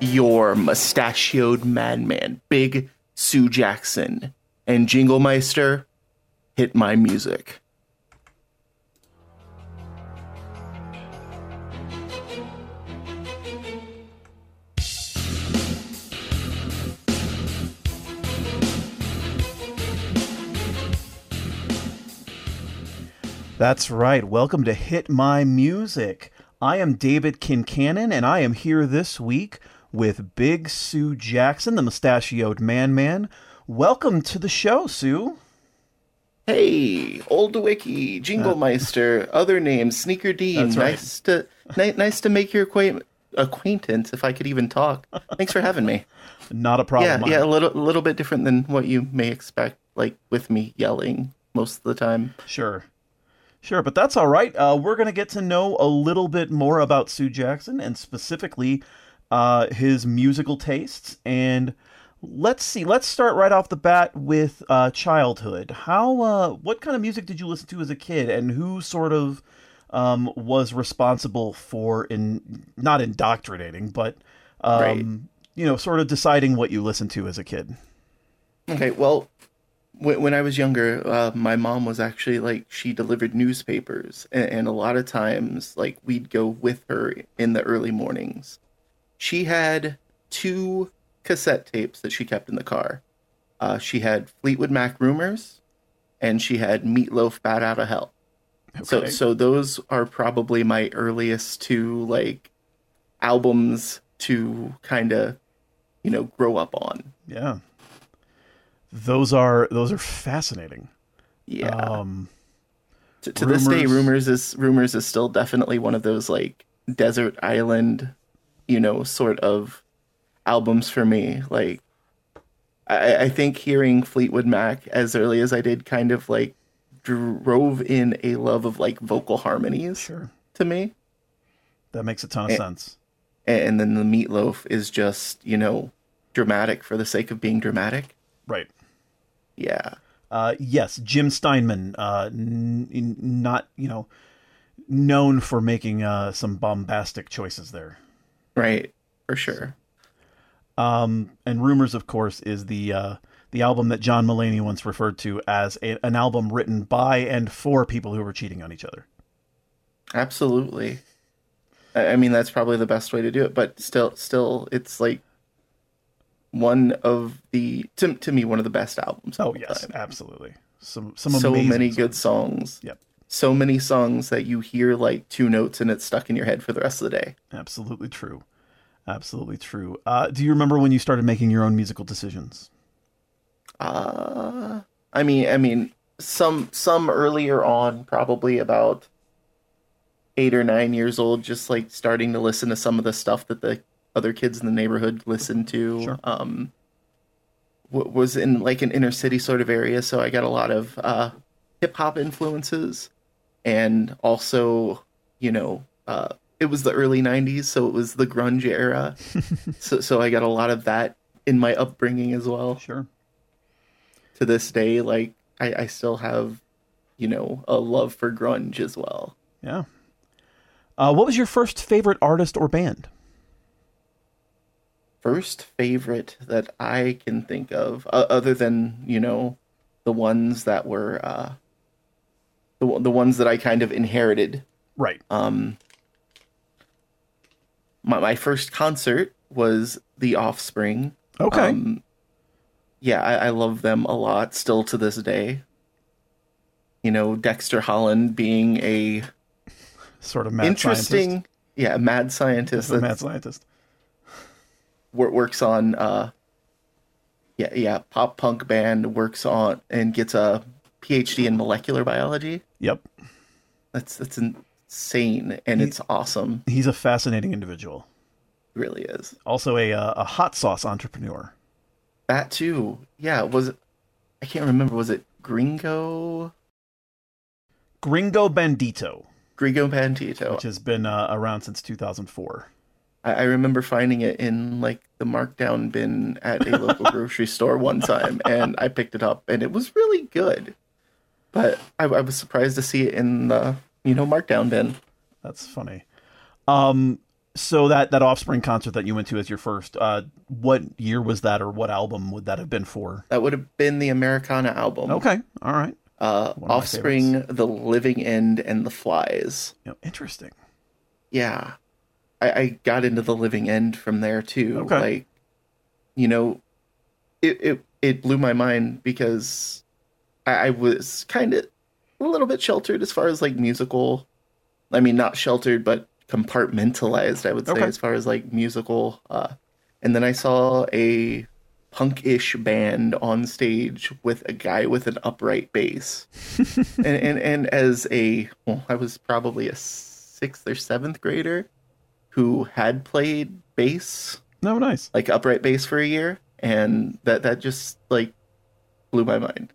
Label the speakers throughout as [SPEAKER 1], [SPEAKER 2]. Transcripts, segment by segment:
[SPEAKER 1] your mustachioed madman, Big Sue Jackson, and Jingle Meister, hit my music.
[SPEAKER 2] That's right. Welcome to Hit My Music. I am David Kincannon, and I am here this week with Big Sue Jackson, the mustachioed man man. Welcome to the show, Sue.
[SPEAKER 1] Hey, Old Wiki, Jingle Meister, other names, Sneaker Dean.
[SPEAKER 2] Right.
[SPEAKER 1] Nice to ni- nice to make your acquaint- acquaintance, if I could even talk. Thanks for having me.
[SPEAKER 2] Not a problem.
[SPEAKER 1] yeah, yeah, a little a little bit different than what you may expect, like with me yelling most of the time.
[SPEAKER 2] Sure. Sure, but that's all right. Uh, we're going to get to know a little bit more about Sue Jackson and specifically uh, his musical tastes. And let's see, let's start right off the bat with uh, childhood. How, uh, what kind of music did you listen to as a kid, and who sort of um, was responsible for in not indoctrinating, but um,
[SPEAKER 1] Right.
[SPEAKER 2] you know, sort of deciding what you listened to as a kid?
[SPEAKER 1] Okay, well, when, when I was younger, uh, my mom was actually like she delivered newspapers, and, and a lot of times, like we'd go with her in the early mornings. She had two cassette tapes that she kept in the car. Uh, she had Fleetwood Mac Rumors, and she had Meatloaf Bat Out of Hell. So,
[SPEAKER 2] Okay.
[SPEAKER 1] so those are probably my earliest two like albums to kind of, you know, grow up on.
[SPEAKER 2] Yeah. Those are those are fascinating.
[SPEAKER 1] Yeah.
[SPEAKER 2] Um,
[SPEAKER 1] to, to this day
[SPEAKER 2] Rumors-
[SPEAKER 1] rumors is rumors is still definitely one of those like desert island you know sort of albums for me like i i think hearing fleetwood mac as early as i did kind of like drove in a love of like vocal harmonies
[SPEAKER 2] sure.
[SPEAKER 1] to me
[SPEAKER 2] That makes a ton of
[SPEAKER 1] Eh.
[SPEAKER 2] sense.
[SPEAKER 1] and, and then the meatloaf is just you know dramatic for the sake of being dramatic
[SPEAKER 2] Right.
[SPEAKER 1] yeah
[SPEAKER 2] Uh, yes, Jim Steinman, uh, n- n- not you know, known for making uh, some bombastic choices there.
[SPEAKER 1] Right for sure
[SPEAKER 2] Um, and Rumors, of course, is the uh, the album that John Mulaney once referred to as a, an album written by and for people who were cheating on each other.
[SPEAKER 1] Absolutely. I mean, that's probably the best way to do it, but still, still, it's like one of the to, to me one of the best albums.
[SPEAKER 2] Oh yes,
[SPEAKER 1] time.
[SPEAKER 2] absolutely. Some some
[SPEAKER 1] so many
[SPEAKER 2] songs.
[SPEAKER 1] good songs.
[SPEAKER 2] Yep,
[SPEAKER 1] So many songs that you hear like two notes and it's stuck in your head for the rest of the day.
[SPEAKER 2] absolutely true, absolutely true. Uh, do you remember when you started making your own musical decisions?
[SPEAKER 1] Uh I mean, I mean, some some earlier on, probably about eight or nine years old, just like starting to listen to some of the stuff that the other kids in the neighborhood listened to.
[SPEAKER 2] Sure.
[SPEAKER 1] Um, w- was in like an inner city sort of area, so I got a lot of uh, hip hop influences, and also, you know, uh, it was the early '90s, so it was the grunge era. so, so I got a lot of that in my upbringing as well
[SPEAKER 2] Sure.
[SPEAKER 1] to this day, like I, I still have, you know, a love for grunge as well.
[SPEAKER 2] Yeah. Uh, what was your first favorite artist or band?
[SPEAKER 1] First favorite that I can think of, uh, other than you know, the ones that were uh, the the ones that I kind of inherited.
[SPEAKER 2] Right.
[SPEAKER 1] Um, my my first concert was The Offspring.
[SPEAKER 2] Okay.
[SPEAKER 1] Um, yeah, I, I love them a lot still to this day. You know, Dexter Holland being a
[SPEAKER 2] sort of mad
[SPEAKER 1] interesting,
[SPEAKER 2] scientist.
[SPEAKER 1] yeah, mad scientist
[SPEAKER 2] A mad scientist.
[SPEAKER 1] wor- works on, uh, yeah, yeah, pop punk band works on and gets a PhD in molecular biology.
[SPEAKER 2] Yep.
[SPEAKER 1] That's that's insane and it's awesome.
[SPEAKER 2] He's a fascinating individual.
[SPEAKER 1] It really is.
[SPEAKER 2] Also a uh, a hot sauce entrepreneur.
[SPEAKER 1] That too. Yeah, was it I can't remember, was it Gringo?
[SPEAKER 2] Gringo Bandito,
[SPEAKER 1] Gringo Bandito.
[SPEAKER 2] which has been uh, around since 2004.
[SPEAKER 1] I, I remember finding it in like the markdown bin at a local grocery store one time, and I picked it up, and it was really good. But I, I was surprised to see it in the you know markdown bin.
[SPEAKER 2] That's funny. Um, so that that Offspring concert that you went to as your first, uh, what year was that, or what album would that have been for?
[SPEAKER 1] That would have been the Americana album.
[SPEAKER 2] Okay, all right.
[SPEAKER 1] Uh,
[SPEAKER 2] One of my
[SPEAKER 1] Offspring, The Living End, and The Flies.
[SPEAKER 2] You know, interesting.
[SPEAKER 1] Yeah, I, I got into The Living End from there too.
[SPEAKER 2] Okay.
[SPEAKER 1] Like, you know, it it it blew my mind because I, I was kind of a little bit sheltered as far as like musical. I mean, not sheltered, but compartmentalized. I would say
[SPEAKER 2] Okay.
[SPEAKER 1] as far as like musical. Uh, and then I saw a punk-ish band on stage with a guy with an upright bass, and, and and as a well, I was probably a sixth or seventh grader who had played bass
[SPEAKER 2] No, nice.
[SPEAKER 1] like upright bass for a year and that that just like blew my mind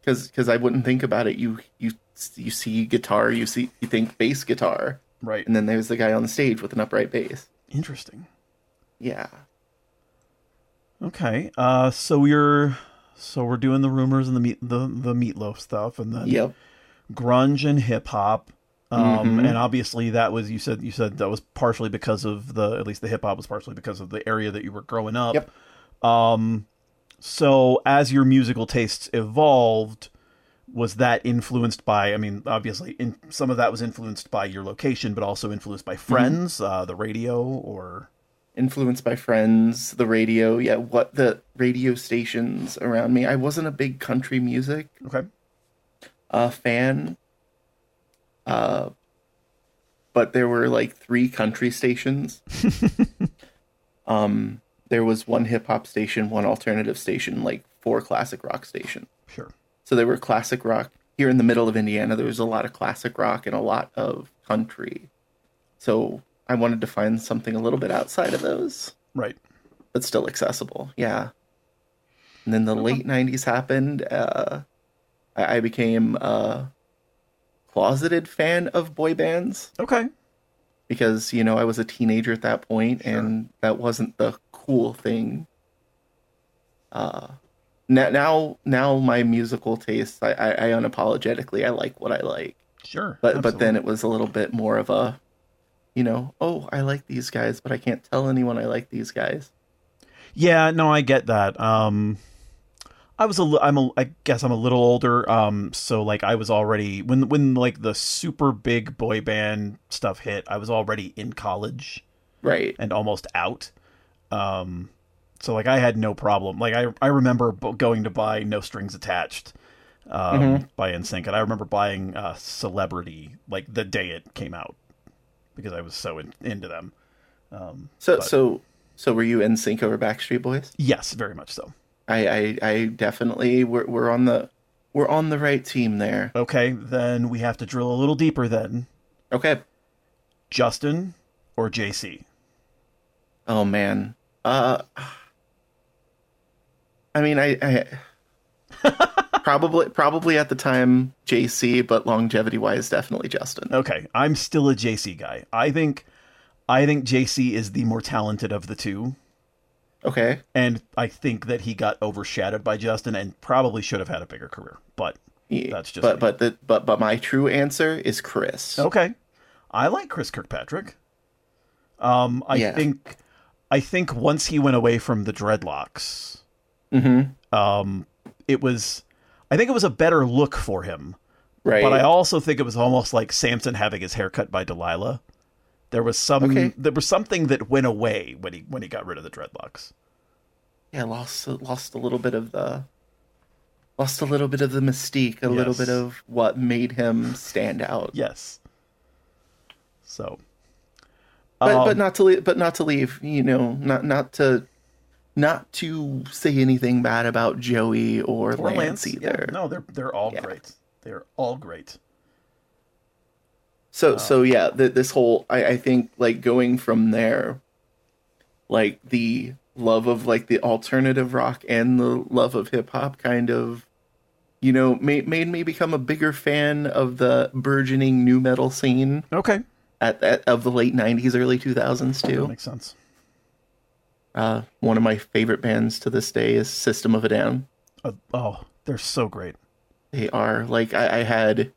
[SPEAKER 1] because because i wouldn't think about it you you you see guitar you see you think bass guitar
[SPEAKER 2] Right.
[SPEAKER 1] and then there's the guy on the stage with an upright bass
[SPEAKER 2] Interesting.
[SPEAKER 1] yeah
[SPEAKER 2] Okay. Uh, so you're, so we're doing the rumors and the meat, the the meatloaf stuff, and then
[SPEAKER 1] yep
[SPEAKER 2] grunge and hip hop. Um,
[SPEAKER 1] Mhm.
[SPEAKER 2] and obviously that was you said you said that was partially because of the at least the hip hop was partially because of the area that you were growing up.
[SPEAKER 1] Yep.
[SPEAKER 2] Um, so as your musical tastes evolved, was that influenced by? I mean, obviously, in, some of that was influenced by your location, but also influenced by friends, uh, the radio, or
[SPEAKER 1] influenced by friends the radio yeah what the radio stations around me i wasn't a big country music
[SPEAKER 2] okay,
[SPEAKER 1] uh, fan. Uh, but there were like three country stations. um, there was one hip hop station, one alternative station, like four classic rock stations.
[SPEAKER 2] sure,
[SPEAKER 1] So they were classic rock. Here in the middle of Indiana, there was a lot of classic rock and a lot of country. So I wanted to find something a little bit outside of those,
[SPEAKER 2] right,
[SPEAKER 1] but still accessible. Yeah. And then the late '90s happened. Uh, I, I became a closeted fan of boy bands
[SPEAKER 2] okay,
[SPEAKER 1] because you know I was a teenager at that point, and that wasn't the cool thing. Uh, now, now, now my musical tastes, I, I, I unapologetically, I like what I like.
[SPEAKER 2] sure.
[SPEAKER 1] But but then it was a little bit more of a, you know, oh, I like these guys, but I can't tell anyone I like these guys.
[SPEAKER 2] Yeah, no, I get that. Um, I was a, I'm a, I guess I'm a little older. Um, so like I was already when when like the super big boy band stuff hit, I was already in college
[SPEAKER 1] Right.
[SPEAKER 2] and almost out. Um, so like I had no problem. Like I I remember going to buy No Strings Attached, um,
[SPEAKER 1] Mhm.
[SPEAKER 2] by NSYNC, and I remember buying uh, Celebrity like the day it came out because I was so in, into them. Um,
[SPEAKER 1] So
[SPEAKER 2] but-
[SPEAKER 1] so so were you NSYNC over Backstreet Boys?
[SPEAKER 2] yes, very much so.
[SPEAKER 1] I I, I definitely we're we're on the we're on the right team there.
[SPEAKER 2] Okay, then we have to drill a little deeper then.
[SPEAKER 1] Okay.
[SPEAKER 2] Justin or JC?
[SPEAKER 1] Oh man. Uh I mean I, I probably probably at the time JC, but longevity wise definitely Justin.
[SPEAKER 2] Okay, I'm still a JC guy. I think I think JC is the more talented of the two,
[SPEAKER 1] Okay.
[SPEAKER 2] and I think that he got overshadowed by Justin and probably should have had a bigger career. But That's just
[SPEAKER 1] but
[SPEAKER 2] me.
[SPEAKER 1] but the but but my true answer is Chris.
[SPEAKER 2] okay, I like Chris Kirkpatrick. Um, I
[SPEAKER 1] Yeah.
[SPEAKER 2] think I think once he went away from the dreadlocks,
[SPEAKER 1] Mm-hmm.
[SPEAKER 2] um, it was I think it was a better look for him.
[SPEAKER 1] Right.
[SPEAKER 2] But I also think it was almost like Samson having his hair cut by Delilah. There was some
[SPEAKER 1] Okay.
[SPEAKER 2] there was something that went away when he when he got rid of the dreadlocks.
[SPEAKER 1] yeah, lost lost a little bit of the lost a little bit of the mystique, a little bit of what made him stand out.
[SPEAKER 2] Yes. So
[SPEAKER 1] But
[SPEAKER 2] um,
[SPEAKER 1] but not to leave, but not to leave, you know, not not to not to say anything bad about Joey or,
[SPEAKER 2] or
[SPEAKER 1] Lance,
[SPEAKER 2] yeah,
[SPEAKER 1] either.
[SPEAKER 2] no, they're they're all
[SPEAKER 1] Yeah.
[SPEAKER 2] great. They're all great.
[SPEAKER 1] So so yeah, th- this whole I, I think like going from there, like the love of like the alternative rock and the love of hip hop kind of you know made, made me become a bigger fan of the burgeoning nu metal scene
[SPEAKER 2] Okay.
[SPEAKER 1] At, at of the late 90s early 2000s
[SPEAKER 2] That
[SPEAKER 1] too
[SPEAKER 2] makes sense.
[SPEAKER 1] uh, one of my favorite bands to this day is system of a down
[SPEAKER 2] Uh, oh, they're so great.
[SPEAKER 1] they are like i, I had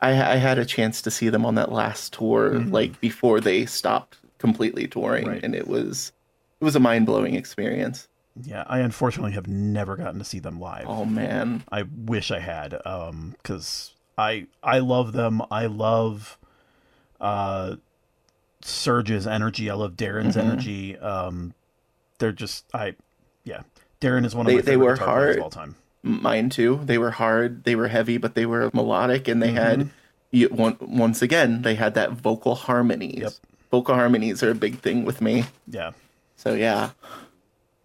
[SPEAKER 1] I, I had a chance to see them on that last tour like before they stopped completely touring
[SPEAKER 2] Right.
[SPEAKER 1] and it was it was a mind-blowing experience
[SPEAKER 2] Yeah, I unfortunately have never gotten to see them live.
[SPEAKER 1] oh man
[SPEAKER 2] I wish I had, um, because I I love them. I love uh, Serj's energy. I love Daron's
[SPEAKER 1] Mm-hmm.
[SPEAKER 2] energy. Um, they're just I, yeah. Darren is one of
[SPEAKER 1] They-
[SPEAKER 2] my
[SPEAKER 1] they were hard.
[SPEAKER 2] of all time.
[SPEAKER 1] mine too. They were hard, they were heavy, but they were melodic, and they
[SPEAKER 2] Mm-hmm.
[SPEAKER 1] had you, one, once again they had that vocal harmonies.
[SPEAKER 2] Yep.
[SPEAKER 1] Vocal harmonies are a big thing with me.
[SPEAKER 2] Yeah,
[SPEAKER 1] So yeah,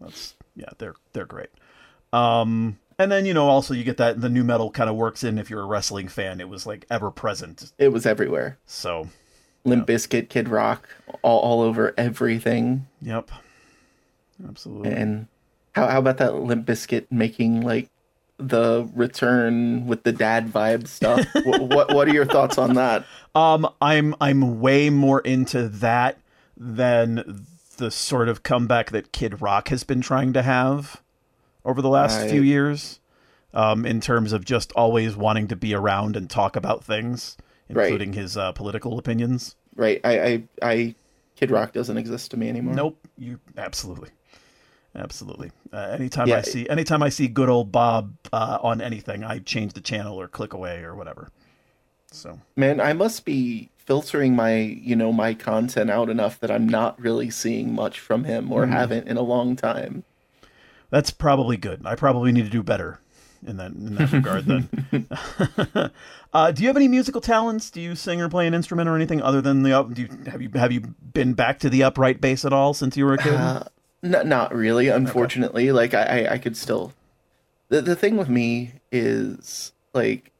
[SPEAKER 2] that's yeah. They're they're great. Um, and then you know also you get that the nu metal kind of works in if you're a wrestling fan. It was like ever present.
[SPEAKER 1] it was everywhere.
[SPEAKER 2] So
[SPEAKER 1] Limp Bizkit, Kid Rock, all, all over everything.
[SPEAKER 2] yep, absolutely.
[SPEAKER 1] And how how about that Limp Bizkit making like the return with the dad vibe stuff? what, what what are your thoughts on that?
[SPEAKER 2] Um, I'm I'm way more into that than the sort of comeback that Kid Rock has been trying to have over the last
[SPEAKER 1] Right.
[SPEAKER 2] few years. Um, in terms of just always wanting to be around and talk about things,
[SPEAKER 1] Right.
[SPEAKER 2] including his uh, political opinions.
[SPEAKER 1] Right, I I, I Kid Rock doesn't exist to me anymore.
[SPEAKER 2] Nope, you absolutely, absolutely. Uh, anytime I see anytime I see good old Bob uh, on anything, I change the channel or click away or whatever. So
[SPEAKER 1] Man, I must be filtering my, you know, my content out enough that I'm not really seeing much from him or haven't in a long time.
[SPEAKER 2] That's probably good. I probably need to do better in that in that regard. Then, uh, do you have any musical talents? Do you sing or play an instrument or anything other than the? Do you, have you have you been back to the upright bass at all since you were a kid?
[SPEAKER 1] Uh, N- not really, unfortunately. Like I, I, I could still. The the thing with me is like,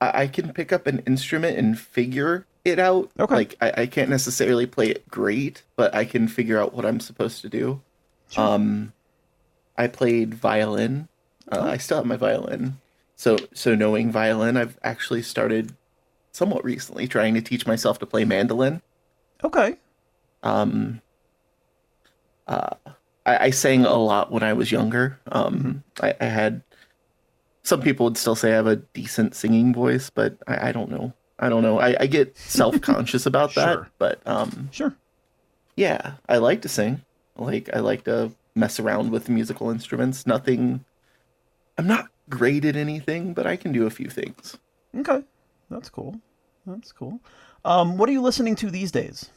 [SPEAKER 1] I, I can pick up an instrument and figure it out.
[SPEAKER 2] Okay.
[SPEAKER 1] Like I, I can't necessarily play it great, but I can figure out what I'm supposed to do.
[SPEAKER 2] Sure.
[SPEAKER 1] Um, I played violin. Uh, I still have my violin. So so knowing violin, I've actually started somewhat recently trying to teach myself to play mandolin.
[SPEAKER 2] okay.
[SPEAKER 1] Um, uh, I, I sang a lot when I was younger. Um, I, I had some people would still say I have a decent singing voice, but I, I don't know. I don't know. I, I get self conscious about that,
[SPEAKER 2] Sure.
[SPEAKER 1] but um,
[SPEAKER 2] Sure.
[SPEAKER 1] yeah, I like to sing. Like I like to mess around with musical instruments. Nothing. I'm not great at anything, but I can do a few things.
[SPEAKER 2] Okay. That's cool. That's cool. Um, what are you listening to these days?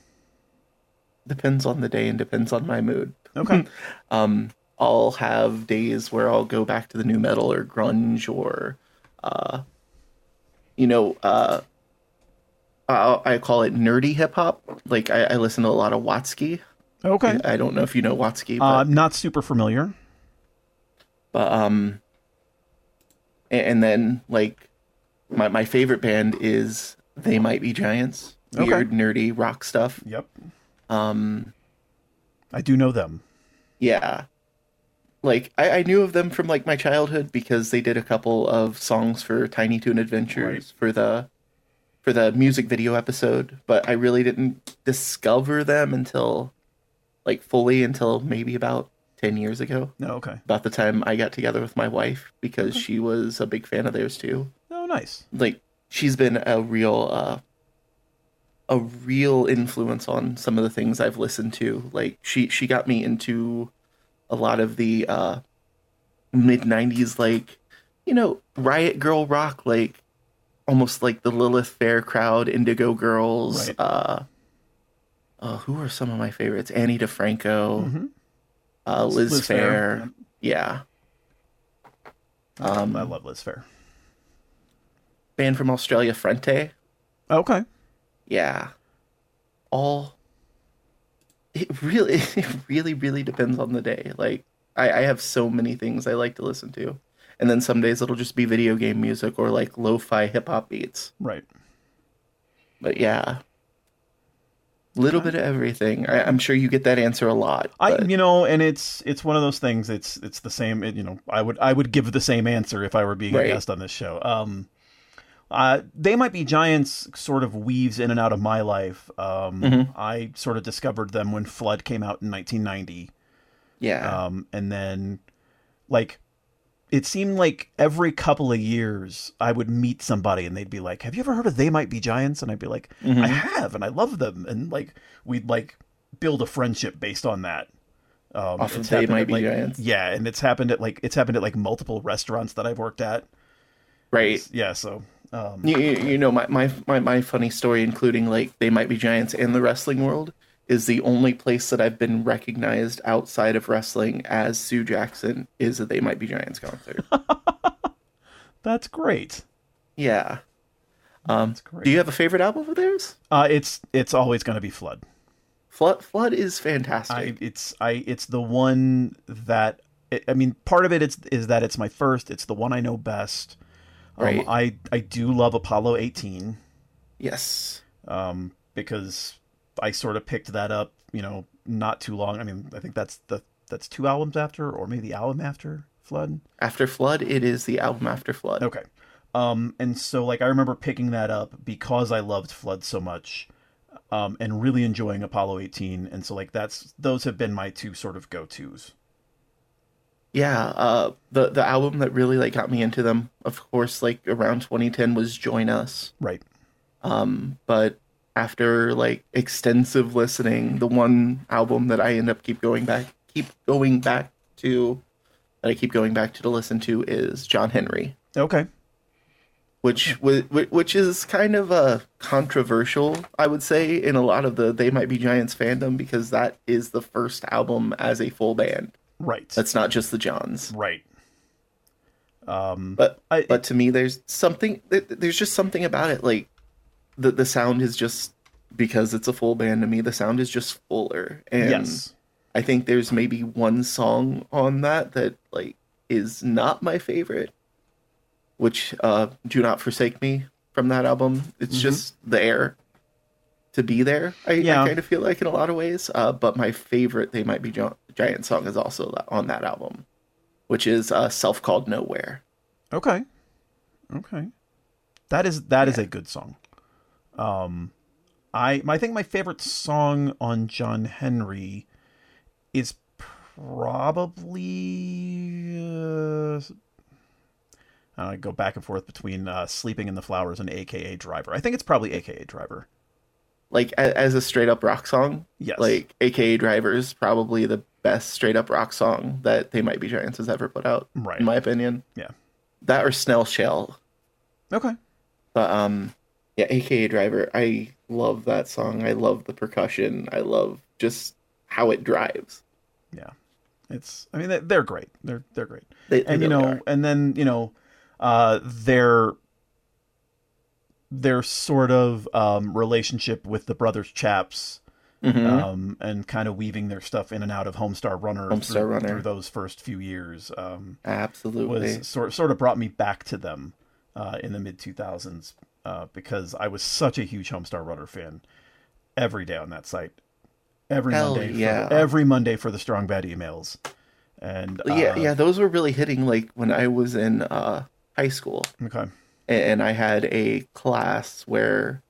[SPEAKER 1] Depends on the day and depends on my mood.
[SPEAKER 2] Okay.
[SPEAKER 1] Um, I'll have days where I'll go back to the nu metal or grunge or, uh, you know, uh, I, I call it nerdy hip hop. Like I, I listen to a lot of Watsky.
[SPEAKER 2] okay.
[SPEAKER 1] I don't know if you know Watsky, but,
[SPEAKER 2] Uh, I'm not super familiar.
[SPEAKER 1] but um, and, then like my my favorite band is They Might Be Giants.
[SPEAKER 2] Okay.
[SPEAKER 1] Weird nerdy rock stuff.
[SPEAKER 2] Yep.
[SPEAKER 1] Um,
[SPEAKER 2] I do know them.
[SPEAKER 1] yeah like I, I knew of them from like my childhood because they did a couple of songs for tiny toon adventures
[SPEAKER 2] Right.
[SPEAKER 1] for the for the music video episode but i really didn't discover them until like fully until maybe about 10 years ago
[SPEAKER 2] No. Okay.
[SPEAKER 1] about the time i got together with my wife because she was a big fan of theirs too
[SPEAKER 2] Oh, nice.
[SPEAKER 1] like she's been a real uh a real influence on some of the things I've listened to. Like she she got me into a lot of the uh mid 90s like you know riot girl rock like almost like the Lilith Fair crowd Indigo Girls
[SPEAKER 2] Right.
[SPEAKER 1] uh uh, who are some of my favorites? Ani DiFranco,
[SPEAKER 2] Mhm.
[SPEAKER 1] Uh, Liz,
[SPEAKER 2] Liz
[SPEAKER 1] Phair.
[SPEAKER 2] Phair,
[SPEAKER 1] Yeah. Um,
[SPEAKER 2] I love Liz Phair.
[SPEAKER 1] band from Australia, Frente.
[SPEAKER 2] Okay.
[SPEAKER 1] Yeah. All it really it really, really depends on the day. Like I, I have so many things I like to listen to. And then some days it'll just be video game music or like lo fi hip hop beats.
[SPEAKER 2] Right.
[SPEAKER 1] But yeah. Little bit of everything. I, I'm sure you get that answer a lot.
[SPEAKER 2] I you know, and it's it's one of those things. It's it's the same. It, you know, I would I would give the same answer if I were being a guest on this show. Um, uh, they might be giants. Sort of weaves in and out of my life. Um,
[SPEAKER 1] Mhm.
[SPEAKER 2] I sort of discovered them when Flood came out in 1990.
[SPEAKER 1] yeah,
[SPEAKER 2] Um, and then, like, it seemed like every couple of years I would meet somebody and they'd be like, "Have you ever heard of They Might Be Giants?" And I'd be like,
[SPEAKER 1] Mhm.
[SPEAKER 2] "I have, and I love them." And like, we'd like build a friendship based on that. Um,
[SPEAKER 1] Off of They Might Be
[SPEAKER 2] like-
[SPEAKER 1] Giants.
[SPEAKER 2] Yeah, and it's happened at like it's happened at like multiple restaurants that I've worked at.
[SPEAKER 1] right.
[SPEAKER 2] Yeah, so um,
[SPEAKER 1] You, you you know my, my my my funny story, including like they might be giants and the wrestling world, is the only place that I've been recognized outside of wrestling as Sue Jackson is that They Might Be Giants concert.
[SPEAKER 2] that's great.
[SPEAKER 1] yeah. Um,
[SPEAKER 2] That's great.
[SPEAKER 1] do you have a favorite album of theirs?
[SPEAKER 2] Uh, it's it's always going to be Flood.
[SPEAKER 1] Flood Flood is fantastic.
[SPEAKER 2] I it's I it's the one that it, I mean part of it is is that it's my first. It's the one I know best. Um,
[SPEAKER 1] Right.
[SPEAKER 2] I I do love Apollo 18
[SPEAKER 1] yes.
[SPEAKER 2] um, because I sort of picked that up. You know, not too long. I mean, I think that's the that's two albums after, or maybe the album after Flood.
[SPEAKER 1] After Flood, it is the album After Flood.
[SPEAKER 2] Okay. Um, and so like I remember picking that up because I loved Flood so much, um, and really enjoying Apollo 18. And so like that's those have been my two sort of go tos.
[SPEAKER 1] Yeah, uh, the the album that really like got me into them, of course, like around 2010 was Join Us.
[SPEAKER 2] Right.
[SPEAKER 1] Um, but after like extensive listening, the one album that I end up keep going back, keep going back to, that I keep going back to to listen to is John Henry,
[SPEAKER 2] Okay.
[SPEAKER 1] which which is kind of a controversial, I would say, in a lot of the They Might Be Giants fandom because that is the first album as a full band.
[SPEAKER 2] Right.
[SPEAKER 1] That's not just the Johns.
[SPEAKER 2] right. Um,
[SPEAKER 1] But
[SPEAKER 2] I,
[SPEAKER 1] but to me there's something there's just something about it like the the sound is just because it's a full band to me the sound is just fuller and
[SPEAKER 2] yes.
[SPEAKER 1] i think there's maybe one song on that that like is not my favorite which uh do not forsake me from that album it's
[SPEAKER 2] Mhm.
[SPEAKER 1] just there to be there i,
[SPEAKER 2] Yeah.
[SPEAKER 1] I kind of feel like in a lot of ways uh but my favorite they might be Gi- giant song is also on that album which is uh self called nowhere
[SPEAKER 2] Okay. Okay. That is that is a good song. Um, I I think my favorite song on John Henry is probably uh, I go back and forth between uh, "Sleeping in the Flowers" and "AKA Driver." I think it's probably "AKA Driver."
[SPEAKER 1] like as a straight up rock song
[SPEAKER 2] Yes.
[SPEAKER 1] like aka driver is probably the best straight up rock song that they might be giants has ever put out
[SPEAKER 2] Right.
[SPEAKER 1] in my opinion
[SPEAKER 2] Yeah.
[SPEAKER 1] that or Snail Shell
[SPEAKER 2] Okay.
[SPEAKER 1] but um yeah aka driver i love that song i love the percussion i love just how it drives
[SPEAKER 2] Yeah. It's. I mean, they- they're great. They're they're great.
[SPEAKER 1] they, they
[SPEAKER 2] and you know
[SPEAKER 1] are.
[SPEAKER 2] and then you know uh their their sort of um relationship with the brothers chaps
[SPEAKER 1] Mhm.
[SPEAKER 2] um and kind of weaving their stuff in and out of homestar runner
[SPEAKER 1] Homestar
[SPEAKER 2] through,
[SPEAKER 1] Runner.
[SPEAKER 2] through those first few years um
[SPEAKER 1] absolutely
[SPEAKER 2] was sort sort of brought me back to them uh in the mid 2000s uh because I was such a huge homestar runner fan every day on that site every
[SPEAKER 1] Hell
[SPEAKER 2] Monday
[SPEAKER 1] yeah.
[SPEAKER 2] for, every Monday for the strong bad emails and uh,
[SPEAKER 1] yeah yeah those were really hitting like when i was in uh high school
[SPEAKER 2] okay
[SPEAKER 1] and I had a class where,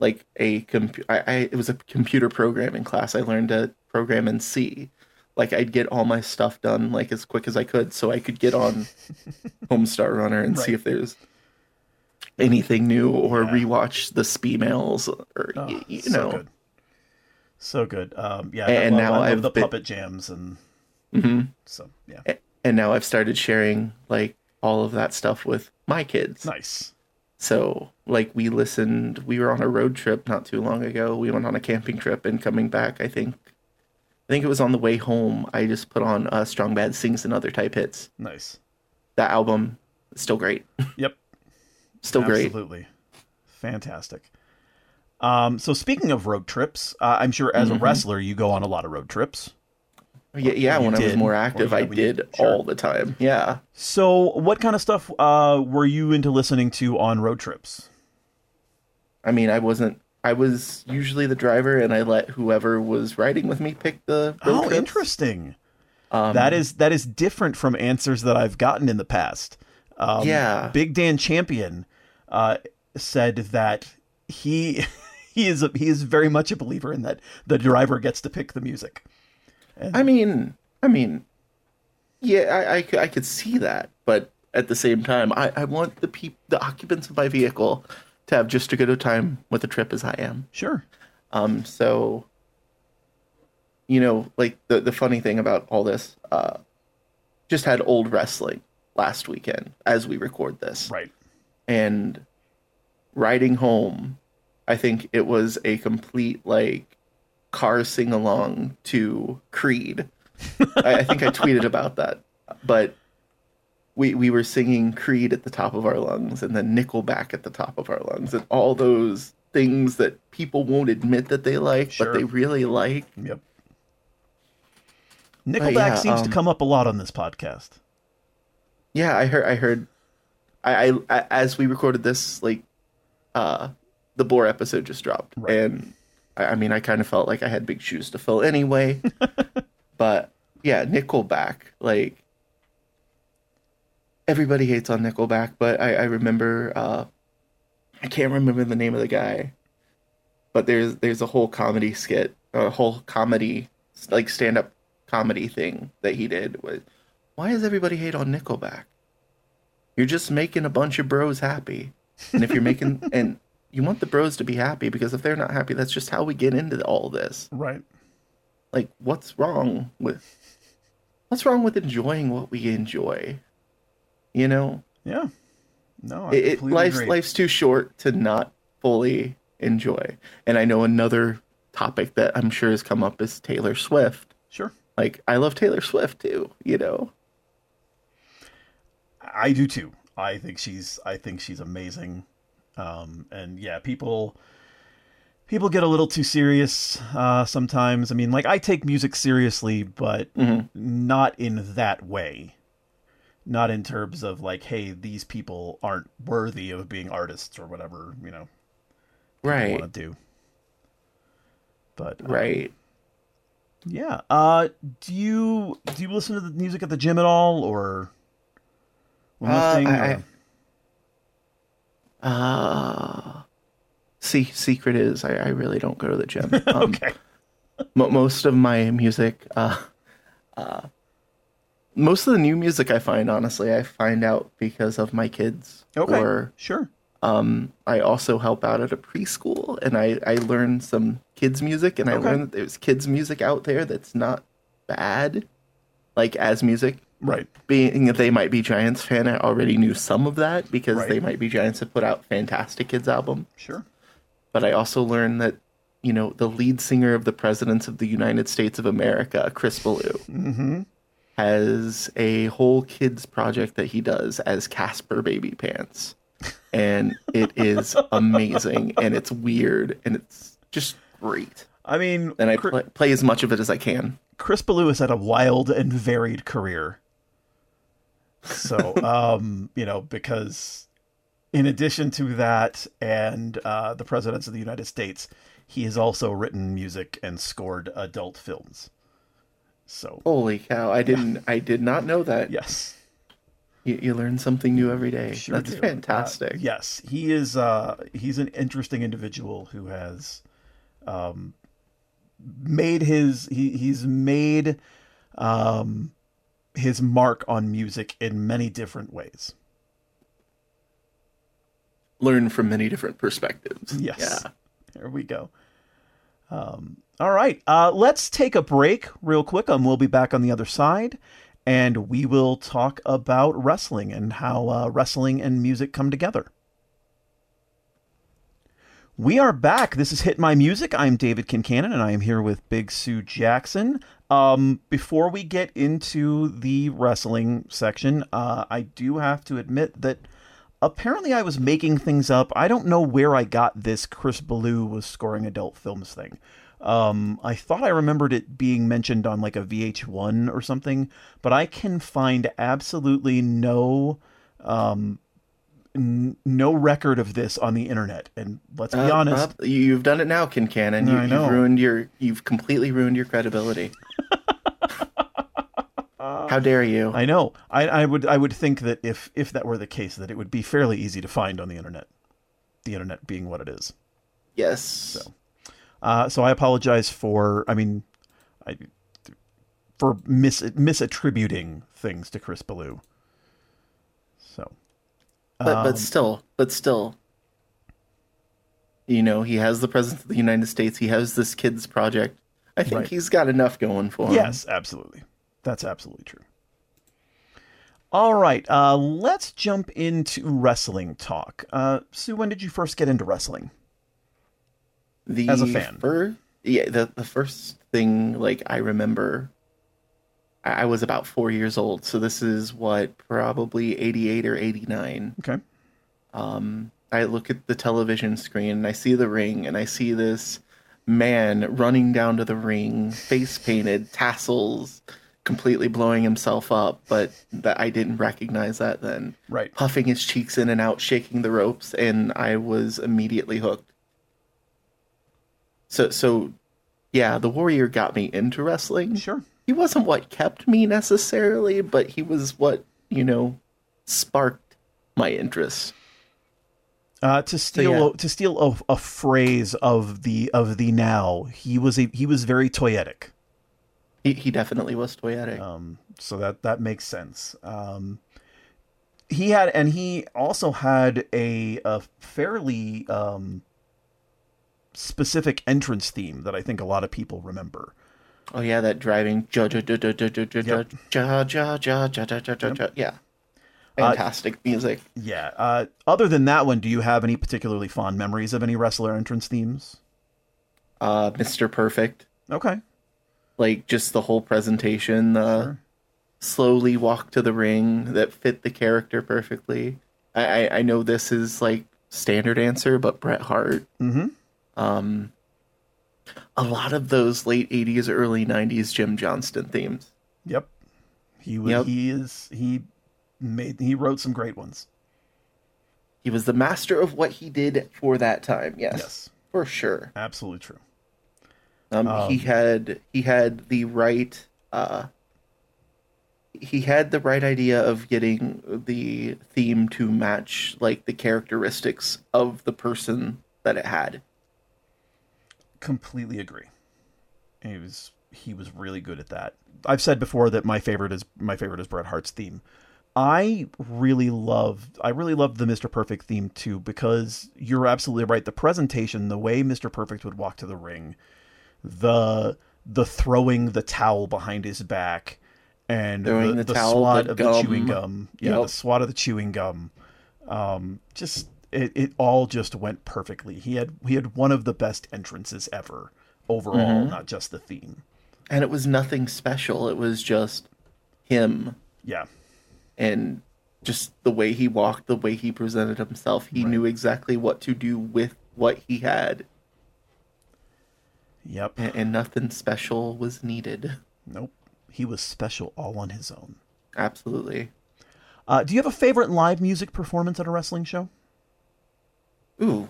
[SPEAKER 1] like a compu- I, I it was a computer programming class. I learned to program in C. Like I'd get all my stuff done like as quick as I could, so I could get on Homestar Runner and see
[SPEAKER 2] Right.
[SPEAKER 1] if there's anything new or
[SPEAKER 2] Yeah.
[SPEAKER 1] rewatch the sbemails or
[SPEAKER 2] Oh,
[SPEAKER 1] you
[SPEAKER 2] so
[SPEAKER 1] know.
[SPEAKER 2] good. So good. Um, yeah,
[SPEAKER 1] And
[SPEAKER 2] I love,
[SPEAKER 1] now
[SPEAKER 2] I love
[SPEAKER 1] I've
[SPEAKER 2] the
[SPEAKER 1] been-
[SPEAKER 2] puppet jams and
[SPEAKER 1] hmm
[SPEAKER 2] so yeah,
[SPEAKER 1] And now I've started sharing like all of that stuff with my kids.
[SPEAKER 2] nice.
[SPEAKER 1] So, like, we listened, we were on a road trip not too long ago. We went on a camping trip and coming back, I think, I think it was on the way home. I just put on uh, Strong Bad Sings and Other Type Hits.
[SPEAKER 2] Nice.
[SPEAKER 1] That album is still great.
[SPEAKER 2] Yep.
[SPEAKER 1] Still great.
[SPEAKER 2] Absolutely. Fantastic. Um, so speaking of road trips, uh, I'm sure as a
[SPEAKER 1] Mhm.
[SPEAKER 2] wrestler you go on a lot of road trips.
[SPEAKER 1] Yeah, yeah
[SPEAKER 2] You
[SPEAKER 1] when I was
[SPEAKER 2] did.
[SPEAKER 1] more
[SPEAKER 2] Or
[SPEAKER 1] active,
[SPEAKER 2] yeah,
[SPEAKER 1] I did
[SPEAKER 2] sure.
[SPEAKER 1] all the time. Yeah.
[SPEAKER 2] So what kind of stuff uh, were you into listening to on road trips?
[SPEAKER 1] I mean, I wasn't, I was usually the driver, and I let whoever was riding with me pick the. road
[SPEAKER 2] Oh,
[SPEAKER 1] trips.
[SPEAKER 2] interesting.
[SPEAKER 1] Um,
[SPEAKER 2] that is that is different from answers that I've gotten in the past. Um,
[SPEAKER 1] Yeah.
[SPEAKER 2] Big Dan Champion uh, said that he he is a, he is very much a believer in that the driver gets to pick the music.
[SPEAKER 1] I mean, I mean, yeah, I I could see that, but at the same time, I, I want the peop- the occupants of my vehicle to have just as good a time with the trip as I am.
[SPEAKER 2] Sure.
[SPEAKER 1] Um, so, you know, like the the funny thing about all this, uh, just had old wrestling last weekend as we record this,
[SPEAKER 2] Right.
[SPEAKER 1] and riding home, I think it was a complete like car sing along to Creed. I, I think I tweeted about that, but we we were singing Creed at the top of our lungs, and then Nickelback at the top of our lungs, and all those things that people won't admit that they like,
[SPEAKER 2] Sure.
[SPEAKER 1] but they really like.
[SPEAKER 2] Yep. Nickelback
[SPEAKER 1] yeah,
[SPEAKER 2] seems to
[SPEAKER 1] um,
[SPEAKER 2] come up a lot on this podcast.
[SPEAKER 1] Yeah, I heard. I heard. I, I, as we recorded this, like, uh, the Boar episode just dropped,
[SPEAKER 2] Right.
[SPEAKER 1] and I, I mean, I kind of felt like I had big shoes to fill anyway. but yeah, Nickelback, like, everybody hates on Nickelback, but I, I remember, uh, I can't remember the name of the guy, but there's there's a whole comedy skit, a whole comedy like stand up comedy thing that he did with why does everybody hate on Nickelback? You're just making a bunch of bros happy. And if you're making and you want the bros to be happy because if they're not happy, that's just how we get into all this.
[SPEAKER 2] Right.
[SPEAKER 1] Like what's wrong with what's wrong with enjoying what we enjoy? You know?
[SPEAKER 2] Yeah. No, I
[SPEAKER 1] It, it life's
[SPEAKER 2] agree.
[SPEAKER 1] life's too short to not fully enjoy. And I know another topic that I'm sure has come up is Taylor Swift.
[SPEAKER 2] Sure.
[SPEAKER 1] Like I love Taylor Swift too, you know.
[SPEAKER 2] I do too. I think she's I think she's amazing. Um, and yeah, people people get a little too serious uh, sometimes. I mean, like I take music seriously, but not in that way. Not in terms of like, hey, these people aren't worthy of being artists or whatever, you know,
[SPEAKER 1] Right.
[SPEAKER 2] want to do. But uh,
[SPEAKER 1] Right.
[SPEAKER 2] yeah. Uh, do you do you listen to the music at the gym at all, or when
[SPEAKER 1] Uh,
[SPEAKER 2] lifting?
[SPEAKER 1] I- Uh see secret is I, I really don't go to the gym. Um,
[SPEAKER 2] okay.
[SPEAKER 1] mo- most of my music uh uh most of the new music I find honestly I find out because of my kids
[SPEAKER 2] Okay.
[SPEAKER 1] or
[SPEAKER 2] Sure.
[SPEAKER 1] um I also help out at a preschool and I I learn some kids music and I
[SPEAKER 2] Okay.
[SPEAKER 1] learned that there's kids music out there that's not bad like as music
[SPEAKER 2] Right.
[SPEAKER 1] being that they might be Giants fan, I already knew some of that because
[SPEAKER 2] Right.
[SPEAKER 1] they might be Giants have put out fantastic kids album.
[SPEAKER 2] Sure.
[SPEAKER 1] But I also learned that you know the lead singer of the Presidents of the United States of America, Chris Ballew,
[SPEAKER 2] Mm-hmm.
[SPEAKER 1] has a whole kids project that he does as Caspar Babypants, and it is amazing and it's weird and it's just great.
[SPEAKER 2] I mean,
[SPEAKER 1] And I play, play as much of it as I can.
[SPEAKER 2] Chris Ballew has had a wild and varied career. So, um, you know, because in addition to that and uh, the presidents of the United States, he has also written music and scored adult films. So,
[SPEAKER 1] Holy cow! I didn't. I did not know that.
[SPEAKER 2] yes.
[SPEAKER 1] You, you learn something new every day.
[SPEAKER 2] Sure
[SPEAKER 1] That's
[SPEAKER 2] do.
[SPEAKER 1] fantastic.
[SPEAKER 2] Uh, yes, he is. Uh, he's an interesting individual who has um, made his. He, he's made um, his mark on music in many different ways.
[SPEAKER 1] Learn from many different perspectives.
[SPEAKER 2] Yes.
[SPEAKER 1] Yeah.
[SPEAKER 2] There we go. Um, all right. Uh, let's take a break real quick, and we'll be back on the other side. And we will talk about wrestling and how uh, wrestling and music come together. We are back. This is Hit My Music. I'm David Kincannon, and I am here with Big Sue Jackson. Um, before we get into the wrestling section, uh, I do have to admit that apparently I was making things up. I don't know where I got this Chris Ballew was scoring adult films thing. Um, I thought I remembered it being mentioned on like a VH1 or something, but I can find absolutely no um, n- no record of this on the internet. And let's be
[SPEAKER 1] Uh,
[SPEAKER 2] honest,
[SPEAKER 1] uh, you- you've done it now, Kincannon. You,
[SPEAKER 2] I know.
[SPEAKER 1] You've ruined your. You've completely ruined your credibility. How dare you?
[SPEAKER 2] I know. I, I would I would think that if if that were the case, that it would be fairly easy to find on the internet. The internet being what it is.
[SPEAKER 1] yes.
[SPEAKER 2] Uh, so I apologize for. I mean, I for mis misattributing things to Chris Ballew.
[SPEAKER 1] But
[SPEAKER 2] Um,
[SPEAKER 1] but still, but still, you know, he has the president of the United States. He has this kids project. I think
[SPEAKER 2] Right.
[SPEAKER 1] he's got enough going for him.
[SPEAKER 2] yes, absolutely, that's absolutely true. All right, uh, let's jump into wrestling talk. Uh, Sue, when did you first get into wrestling?
[SPEAKER 1] The
[SPEAKER 2] As a fan.
[SPEAKER 1] fir- yeah, the the first thing like I remember, I was about four years old. So this is what probably eighty eight or eighty nine.
[SPEAKER 2] Okay.
[SPEAKER 1] um, I look at the television screen and I see the ring and I see this man running down to the ring, face painted, tassels, completely blowing himself up, but that I didn't recognize that then.
[SPEAKER 2] Right.
[SPEAKER 1] Puffing his cheeks in and out, shaking the ropes, and I was immediately hooked. So so yeah, the warrior got me into wrestling
[SPEAKER 2] Sure.
[SPEAKER 1] He wasn't what kept me necessarily, but he was what, you know, sparked my interest.
[SPEAKER 2] Uh, to steal
[SPEAKER 1] yeah.
[SPEAKER 2] to steal a, a phrase of the of the now, he was a he was very toyetic.
[SPEAKER 1] He, he definitely was toyetic.
[SPEAKER 2] Um, so that that makes sense. Um, he had, and he also had a, a fairly um, specific entrance theme that I think a lot of people remember.
[SPEAKER 1] Oh yeah, that driving. Yeah. Fantastic uh, music.
[SPEAKER 2] Yeah. Uh, other than that one, do you have any particularly fond memories of any wrestler entrance themes?
[SPEAKER 1] Uh, Mr. Perfect.
[SPEAKER 2] Okay.
[SPEAKER 1] Like just the whole presentation, the
[SPEAKER 2] sure.
[SPEAKER 1] slowly walk to the ring that fit the character perfectly. I, I, I know this is like standard answer, but Bret Hart.
[SPEAKER 2] Mm-hmm.
[SPEAKER 1] Um, a lot of those late '80s, early '90s Jim Johnston themes.
[SPEAKER 2] Yep. He was.
[SPEAKER 1] Yep.
[SPEAKER 2] He is. He made. He wrote some great ones.
[SPEAKER 1] He was the master of what he did for that time. Yes,
[SPEAKER 2] Yes.
[SPEAKER 1] for sure.
[SPEAKER 2] Absolutely true.
[SPEAKER 1] Um,
[SPEAKER 2] Um,
[SPEAKER 1] he had he had the right. Uh, he had the right idea of getting the theme to match like the characteristics of the person that it had.
[SPEAKER 2] Completely agree. He was he was really good at that. I've said before that my favorite is my favorite is Bret Hart's theme. I really love I really love the Mr. Perfect theme too because you're absolutely right. The presentation, the way Mr. Perfect would walk to the ring, the the throwing the towel behind his back and the,
[SPEAKER 1] the
[SPEAKER 2] the
[SPEAKER 1] towel,
[SPEAKER 2] swat
[SPEAKER 1] the
[SPEAKER 2] of the chewing gum. Yeah, the swat of the chewing gum. Um, just it, it all just went perfectly. He had he had one of the best entrances ever overall,
[SPEAKER 1] Mm-hmm.
[SPEAKER 2] not just the theme.
[SPEAKER 1] And it was nothing special. It was just him
[SPEAKER 2] Yeah,
[SPEAKER 1] and just the way he walked, the way he presented himself. He
[SPEAKER 2] Right.
[SPEAKER 1] knew exactly what to do with what he had,
[SPEAKER 2] yep.
[SPEAKER 1] and, and nothing special was needed.
[SPEAKER 2] Nope. He was special all on his own.
[SPEAKER 1] Absolutely.
[SPEAKER 2] Uh, do you have a favorite live music performance at a wrestling show?
[SPEAKER 1] Ooh,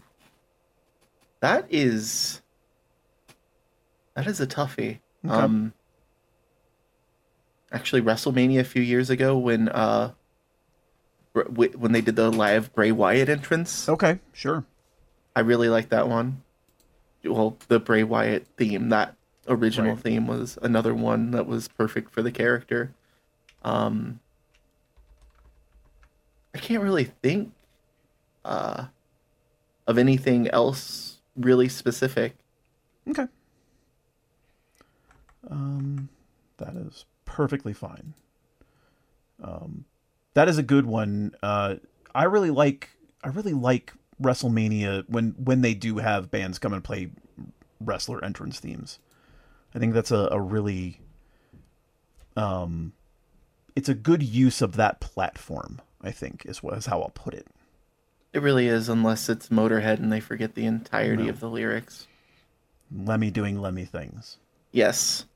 [SPEAKER 1] that is that is a toughie.
[SPEAKER 2] Okay.
[SPEAKER 1] Um, actually, WrestleMania a few years ago when uh when they did the live Bray Wyatt entrance,
[SPEAKER 2] Okay, sure.
[SPEAKER 1] I really liked that one. Well, the Bray Wyatt theme, that original
[SPEAKER 2] Right.
[SPEAKER 1] theme was another one that was perfect for the character. Um, I can't really think uh, of anything else really specific.
[SPEAKER 2] Okay. Um, that is perfectly fine. Um, that is a good one. Uh, I really like. I really like WrestleMania when when they do have bands come and play wrestler entrance themes. I think that's a, a really. Um, it's a good use of that platform. I think is is how I'll put it.
[SPEAKER 1] It really is, unless it's Motorhead and they forget the entirety
[SPEAKER 2] No.
[SPEAKER 1] of the lyrics.
[SPEAKER 2] Lemmy doing Lemmy things.
[SPEAKER 1] Yes,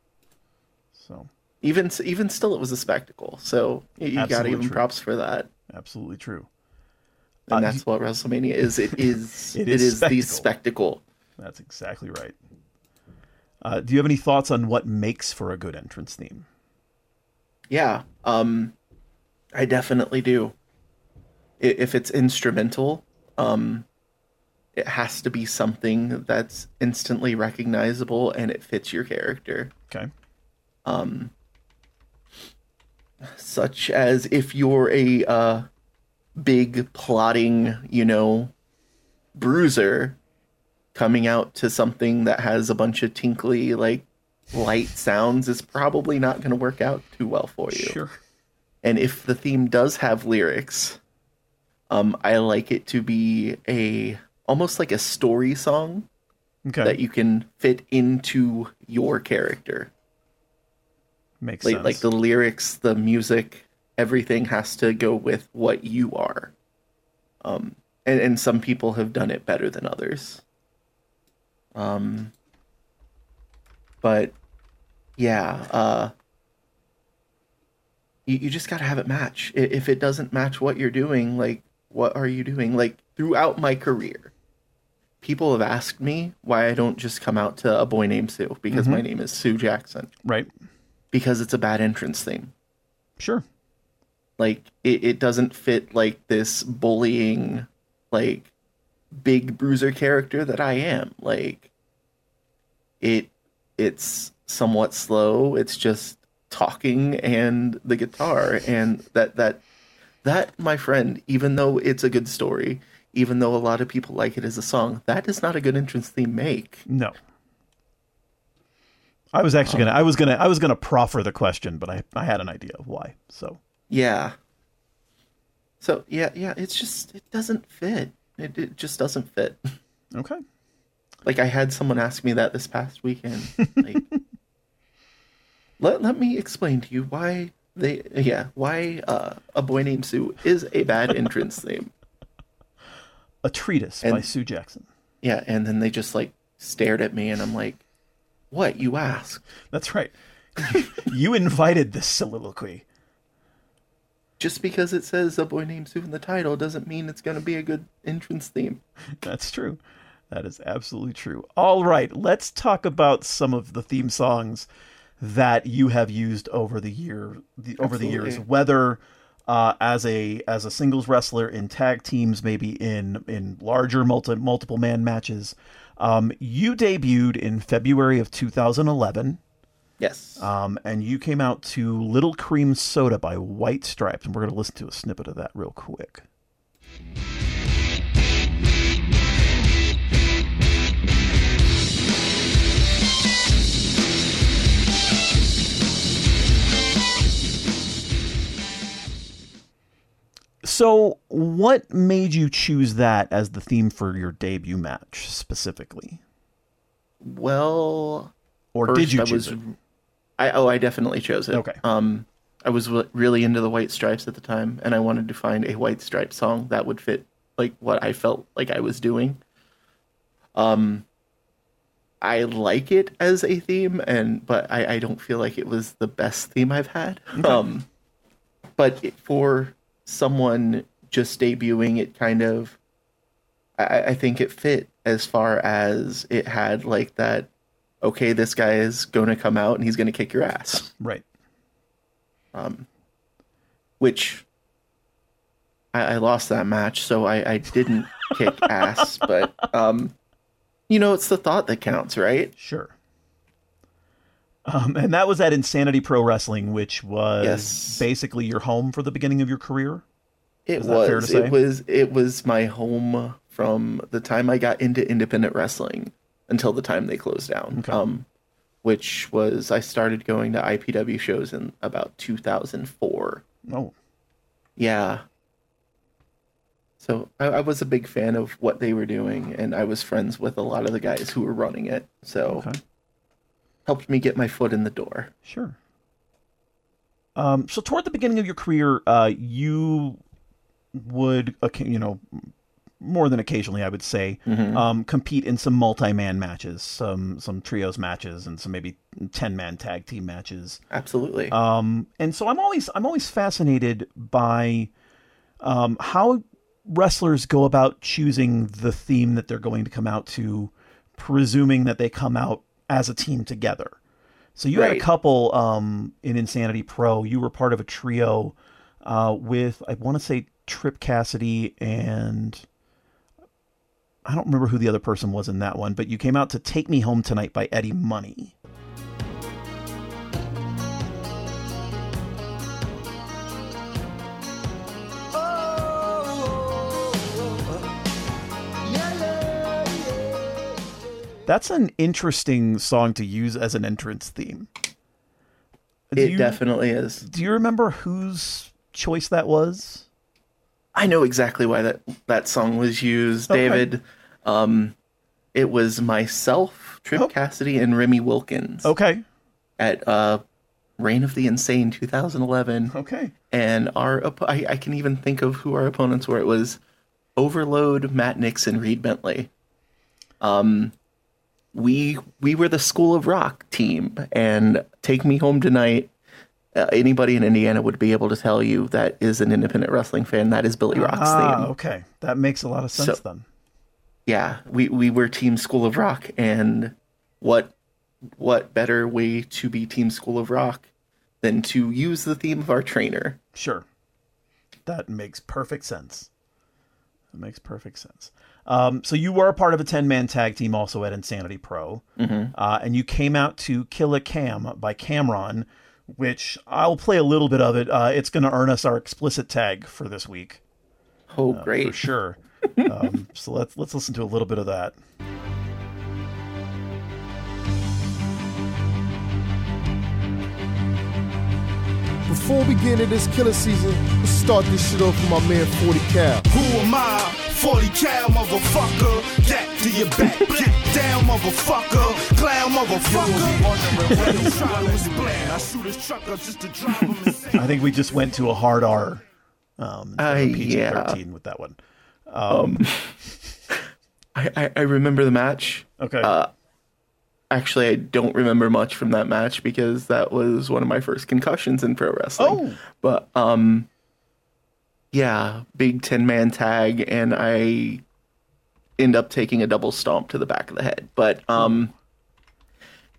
[SPEAKER 2] So
[SPEAKER 1] even even still, it was a spectacle. So you, got even props for that.
[SPEAKER 2] absolutely true.
[SPEAKER 1] and
[SPEAKER 2] Uh,
[SPEAKER 1] that's what WrestleMania is. It is.
[SPEAKER 2] It
[SPEAKER 1] it
[SPEAKER 2] is
[SPEAKER 1] is, the
[SPEAKER 2] spectacle.
[SPEAKER 1] spectacle.
[SPEAKER 2] That's exactly right. Uh, do you have any thoughts on what makes for a good entrance theme?
[SPEAKER 1] Yeah, um, I definitely do. If it's instrumental, um, it has to be something that's instantly recognizable and it fits your character.
[SPEAKER 2] Okay.
[SPEAKER 1] Um, Such as if you're a uh, big plotting, you know, bruiser coming out to something that has a bunch of tinkly, like light sounds, is probably not going to work out too well for you.
[SPEAKER 2] Sure.
[SPEAKER 1] and if the theme does have lyrics um i like it to be a almost like a story song
[SPEAKER 2] Okay.
[SPEAKER 1] that you can fit into your character
[SPEAKER 2] Makes
[SPEAKER 1] like
[SPEAKER 2] sense.
[SPEAKER 1] like the lyrics the music everything has to go with what you are um and and some people have done it better than others um but yeah uh you, you just gotta have it match if it doesn't match what you're doing like what are you doing? Like throughout my career people have asked me why i don't just come out to a boy named sue because my mm-hmm. name is sue jackson.
[SPEAKER 2] Right.
[SPEAKER 1] because it's a bad entrance theme
[SPEAKER 2] Sure.
[SPEAKER 1] like it, it doesn't fit like this bullying like big bruiser character that i am. Like it it's somewhat slow. It's just talking and the guitar and that that that my friend even though it's a good story even though a lot of people like it as a song that is not a good entrance theme make
[SPEAKER 2] No. I was actually gonna. I was gonna. I was gonna proffer the question, but I, I had an idea of why. So
[SPEAKER 1] Yeah. So yeah, yeah, it's just it doesn't fit. It it just doesn't fit.
[SPEAKER 2] okay.
[SPEAKER 1] Like I had someone ask me that this past weekend. Like let let me explain to you why they yeah, why uh, a boy named Sue is a bad entrance theme.
[SPEAKER 2] A treatise by Sue Jackson.
[SPEAKER 1] Yeah, and then they just like stared at me and I'm like, "What you asked?"
[SPEAKER 2] That's right. you invited this soliloquy.
[SPEAKER 1] Just because it says a boy named Sue in the title doesn't mean it's going to be a good entrance theme.
[SPEAKER 2] That's true. That is absolutely true. All right, let's talk about some of the theme songs that you have used over the year, the, over the years, whether uh, as a as a singles wrestler in tag teams, maybe in in larger multi multiple man matches. Um, you debuted in February of 2011,
[SPEAKER 1] Yes.
[SPEAKER 2] um, and you came out to Little Cream Soda by White Stripes, and we're going to listen to a snippet of that real quick. So, what made you choose that as the theme for your debut match specifically?
[SPEAKER 1] well,
[SPEAKER 2] Or did you
[SPEAKER 1] I
[SPEAKER 2] choose
[SPEAKER 1] was,
[SPEAKER 2] it?
[SPEAKER 1] I oh, I definitely chose it.
[SPEAKER 2] Okay.
[SPEAKER 1] Um, I was really into the White Stripes at the time, and I wanted to find a White Stripes song that would fit like what I felt like I was doing. Um, I like it as a theme, and but I, I don't feel like it was the best theme I've had. Um, but it, for someone just debuting, it kind of, I, I think it fit as far as it had like that okay, this guy is going to come out and he's going to kick your ass.
[SPEAKER 2] Right.
[SPEAKER 1] Um which I, I lost that match, so I, I didn't kick ass. But um, you know, it's the thought that counts, right?
[SPEAKER 2] Sure. Um, and that was at Insanity Pro Wrestling, which was
[SPEAKER 1] Yes.
[SPEAKER 2] basically your home for the beginning of your career.
[SPEAKER 1] It
[SPEAKER 2] Is that fair
[SPEAKER 1] was. It was. It was my home from the time I got into independent wrestling until the time they closed down.
[SPEAKER 2] Okay.
[SPEAKER 1] Um, which was I started going to IPW shows in about 2004.
[SPEAKER 2] Oh,
[SPEAKER 1] Yeah. So I, I was a big fan of what they were doing, and I was friends with a lot of the guys who were running it. So
[SPEAKER 2] okay.
[SPEAKER 1] Helped me get my foot in the door.
[SPEAKER 2] Sure. Um, so toward the beginning of your career, uh, you would, you know, more than occasionally, I would say,
[SPEAKER 1] Mm-hmm.
[SPEAKER 2] um, compete in some multi-man matches, some some trios matches, and some maybe ten-man tag team matches.
[SPEAKER 1] Absolutely.
[SPEAKER 2] Um, and so I'm always I'm always fascinated by um, how wrestlers go about choosing the theme that they're going to come out to, presuming that they come out as a team together. So you had a couple um, in Insanity Pro. You were part of a trio uh, with I want to say Trip Cassidy and I don't remember who the other person was in that one, but you came out to "Take Me Home Tonight" by Eddie Money. That's an interesting song to use as an entrance theme. Do
[SPEAKER 1] It
[SPEAKER 2] you,
[SPEAKER 1] definitely is.
[SPEAKER 2] Do you remember whose choice that was?
[SPEAKER 1] I know exactly why that that song was used,
[SPEAKER 2] Okay.
[SPEAKER 1] David. Um, it was myself, Trip
[SPEAKER 2] Oh.
[SPEAKER 1] Cassidy, and Remy Wilkins
[SPEAKER 2] Okay.
[SPEAKER 1] at uh, Reign of the Insane 2011.
[SPEAKER 2] Okay.
[SPEAKER 1] And our op- I, I can even think of who our opponents were. It was Overload, Matt Nixon, Reed Bentley. Um, we we were the School of Rock team, and Take Me Home Tonight. Uh, anybody in Indiana would be able to tell you that is an independent wrestling fan. That is Billy Rock's
[SPEAKER 2] Ah,
[SPEAKER 1] theme.
[SPEAKER 2] okay. That makes a lot of sense
[SPEAKER 1] So-
[SPEAKER 2] then.
[SPEAKER 1] yeah, we we were Team School of Rock, and what what better way to be Team School of Rock than to use the theme of our trainer?
[SPEAKER 2] Sure. That makes perfect sense. That makes perfect sense. Um, so you were a part of a 10 man tag team also at Insanity Pro. Uh, and you came out to Killa Cam by Cam'ron, which I'll play a little bit of it. Uh, it's going to earn us our explicit tag for this week.
[SPEAKER 1] Oh,
[SPEAKER 2] for
[SPEAKER 1] great!
[SPEAKER 2] For sure. um, so let's let's listen to a little bit of that.
[SPEAKER 3] Before we get into this killer season, let's start this shit off with my man 40 Cal.
[SPEAKER 4] Who am I? 40 cal motherfucker. Get to your back. Get down motherfucker. Clown motherfucker. I shoot his truck up just to drive him insane.
[SPEAKER 2] I think we just went to a hard R. Um,
[SPEAKER 1] Uh,
[SPEAKER 2] PG
[SPEAKER 1] yeah.
[SPEAKER 2] 13 with that one.
[SPEAKER 1] I, I I remember the match.
[SPEAKER 2] Okay.
[SPEAKER 1] Actually, I don't remember much from that match because that was one of my first concussions in pro wrestling.
[SPEAKER 2] Oh.
[SPEAKER 1] But um, yeah, big ten man tag, and I end up taking a double stomp to the back of the head. But um,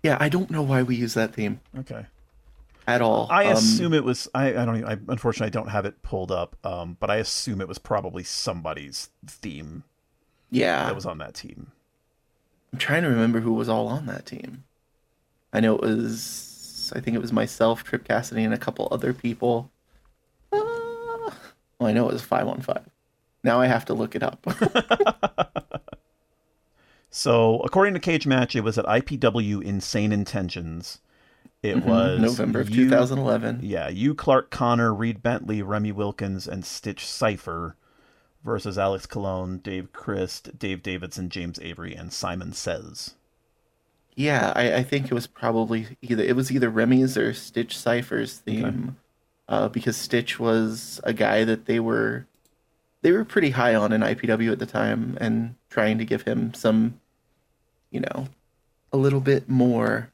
[SPEAKER 1] yeah, I don't know why we use that theme
[SPEAKER 2] okay.
[SPEAKER 1] at all.
[SPEAKER 2] I
[SPEAKER 1] Um,
[SPEAKER 2] assume it was. I, I don't. Even, I unfortunately I don't have it pulled up. Um, but I assume it was probably somebody's theme
[SPEAKER 1] yeah,
[SPEAKER 2] that was on that team.
[SPEAKER 1] I'm trying to remember who was all on that team. I know it was, I think it was myself, Trip Cassidy, and a couple other people. Uh, well, I know it was five on five. Now I have to look it up.
[SPEAKER 2] So according to Cage Match, it was at IPW Insane Intentions. It was
[SPEAKER 1] Mm-hmm. November of
[SPEAKER 2] you-
[SPEAKER 1] 2011.
[SPEAKER 2] Yeah, you, Clark Connor, Reed Bentley, Remy Wilkins, and Stitch Cipher versus Alex Cologne, Dave Crist, Dave Davidson, James Avery, and Simon Says.
[SPEAKER 1] Yeah, I, I think it was probably either it was either Remy's or Stitch Cypher's theme, uh, because Stitch was a guy that they were they were pretty high on in IPW at the time, and trying to give him some, you know, a little bit more.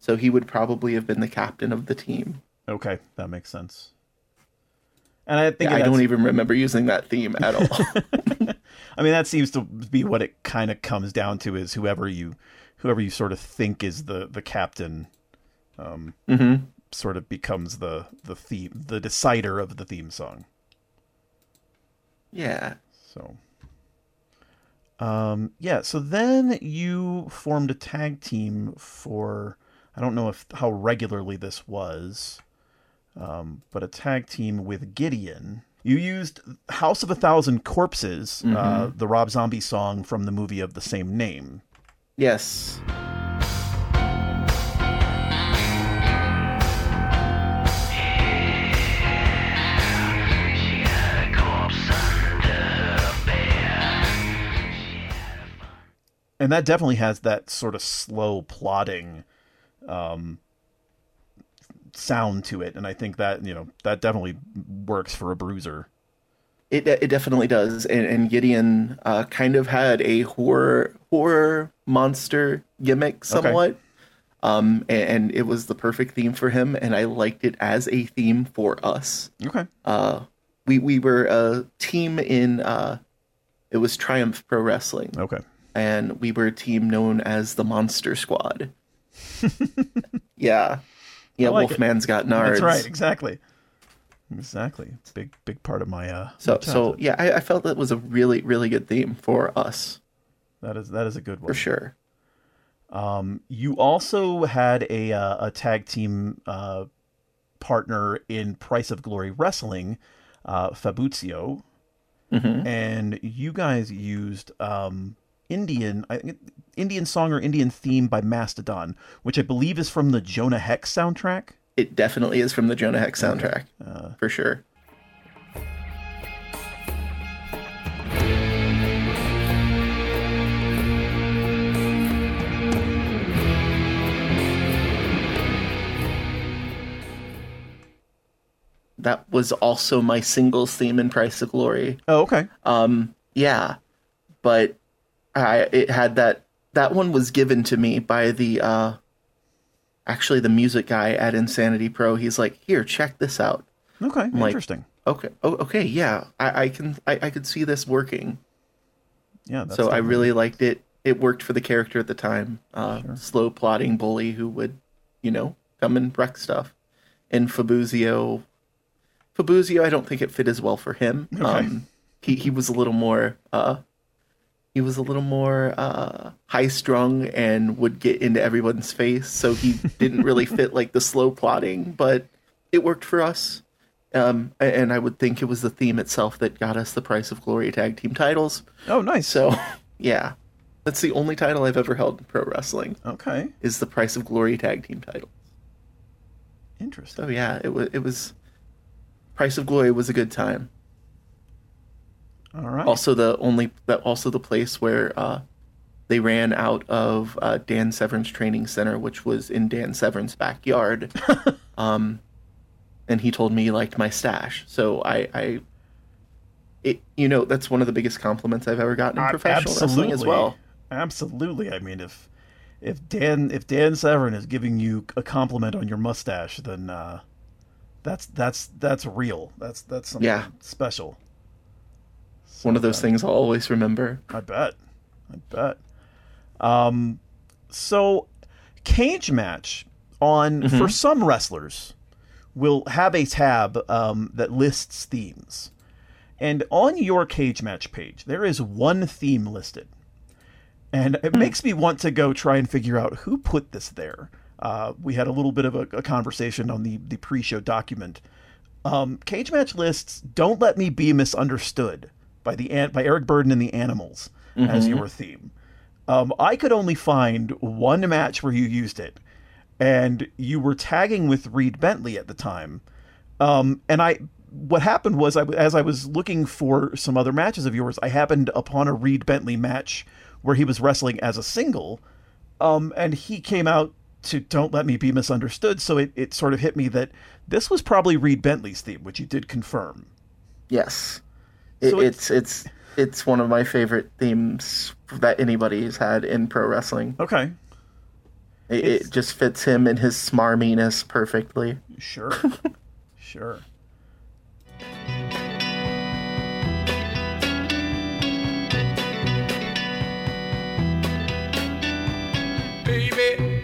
[SPEAKER 1] So he would probably have been the captain of the team.
[SPEAKER 2] Okay, that makes sense. And I think
[SPEAKER 1] Yeah, I don't even remember using that theme at all.
[SPEAKER 2] I mean, that seems to be what it kind of comes down to is whoever you, whoever you sort of think is the the captain, um,
[SPEAKER 1] mm-hmm.
[SPEAKER 2] Sort of becomes the the theme, the decider of the theme song.
[SPEAKER 1] Yeah.
[SPEAKER 2] So, um, yeah. So then you formed a tag team for. I don't know if how regularly this was, um, but a tag team with Gideon. You used "House of a Thousand Corpses," uh, the Rob Zombie song from the movie of the same name.
[SPEAKER 1] Yes.
[SPEAKER 2] And that definitely has that sort of slow plodding um sound to it and i think that you know that definitely works for a bruiser
[SPEAKER 1] It it definitely does, and, and Gideon uh, kind of had a horror horror monster gimmick somewhat, um, and, and it was the perfect theme for him, and I liked it as a theme for us.
[SPEAKER 2] okay
[SPEAKER 1] Uh, we we were a team in uh, it was Triumph Pro Wrestling,
[SPEAKER 2] Okay.
[SPEAKER 1] And we were a team known as the Monster Squad. yeah, yeah.
[SPEAKER 2] Like it.
[SPEAKER 1] Wolfman's got nards.
[SPEAKER 2] That's right. Exactly. Exactly. Big big part of my uh.
[SPEAKER 1] So
[SPEAKER 2] my
[SPEAKER 1] so yeah, I, I felt that was a really really good theme for us
[SPEAKER 2] that is that is a good one
[SPEAKER 1] for sure.
[SPEAKER 2] Um, you also had a uh, a tag team uh, partner in Price of Glory Wrestling, uh, Fabuzio, and you guys used um, Indian I Indian song or Indian theme by Mastodon, which I believe is from the Jonah Hex soundtrack.
[SPEAKER 1] It definitely is from the Jonah Hex soundtrack
[SPEAKER 2] Uh,
[SPEAKER 1] for sure. That was also my singles theme in Price of Glory.
[SPEAKER 2] Oh, okay.
[SPEAKER 1] Um, yeah, but I it had that that one was given to me by the uh, actually the music guy at Insanity Pro. He's like, here, check this out.
[SPEAKER 2] Okay.
[SPEAKER 1] like-
[SPEAKER 2] Interesting.
[SPEAKER 1] Okay, oh, okay, yeah, I, I can I, I could see this working.
[SPEAKER 2] Yeah. That's
[SPEAKER 1] so I really liked it. It worked for the character at the time. Uh, Slow plotting bully who would, you know, come and wreck stuff. And Fabuzio, Fabuzio, I don't think it fit as well for him. Um, he he was a little more. Uh, he was a little more uh, high strung and would get into everyone's face. So he didn't really fit like the slow plotting, but it worked for us. Um, and I would think it was the theme itself that got us the Price of Glory tag team titles.
[SPEAKER 2] Oh, nice.
[SPEAKER 1] So, yeah, that's the only title I've ever held in pro wrestling
[SPEAKER 2] okay.
[SPEAKER 1] is the Price of Glory tag team titles.
[SPEAKER 2] Interesting.
[SPEAKER 1] So yeah, it was it was Price of Glory was a good time.
[SPEAKER 2] All right.
[SPEAKER 1] Also the only that also the place where uh, they ran out of uh, Dan Severn's training center, which was in Dan Severn's backyard. um, and he told me he liked my stash, so I, I, it you know that's one of the biggest compliments I've ever gotten in professional wrestling as well.
[SPEAKER 2] Absolutely. I mean, if if Dan if Dan Severn is giving you a compliment on your mustache, then uh, that's that's that's real. That's that's something
[SPEAKER 1] Yeah.
[SPEAKER 2] special.
[SPEAKER 1] One of those things I'll always remember.
[SPEAKER 2] I bet. I bet. Um, so cage match on for some wrestlers will have a tab um, that lists themes, and on your cage match page there is one theme listed, and it makes me want to go try and figure out who put this there. Uh, we had a little bit of a, a conversation on the the pre-show document. Um, cage match lists "Don't Let Me Be Misunderstood" by the by Eric Burdon and the Animals as your theme. Um, I could only find one match where you used it, and you were tagging with Reed Bentley at the time. Um, and I, what happened was, I, as I was looking for some other matches of yours, I happened upon a Reed Bentley match where he was wrestling as a single, um, and he came out to "Don't Let Me Be Misunderstood." So it, it sort of hit me that this was probably Reed Bentley's theme, which you did confirm.
[SPEAKER 1] Yes, it,
[SPEAKER 2] So
[SPEAKER 1] it's it's it's one of my favorite themes that anybody's had in pro wrestling.
[SPEAKER 2] Okay,
[SPEAKER 1] It, it just fits him and his smarminess perfectly.
[SPEAKER 2] sure, sure.
[SPEAKER 5] Baby,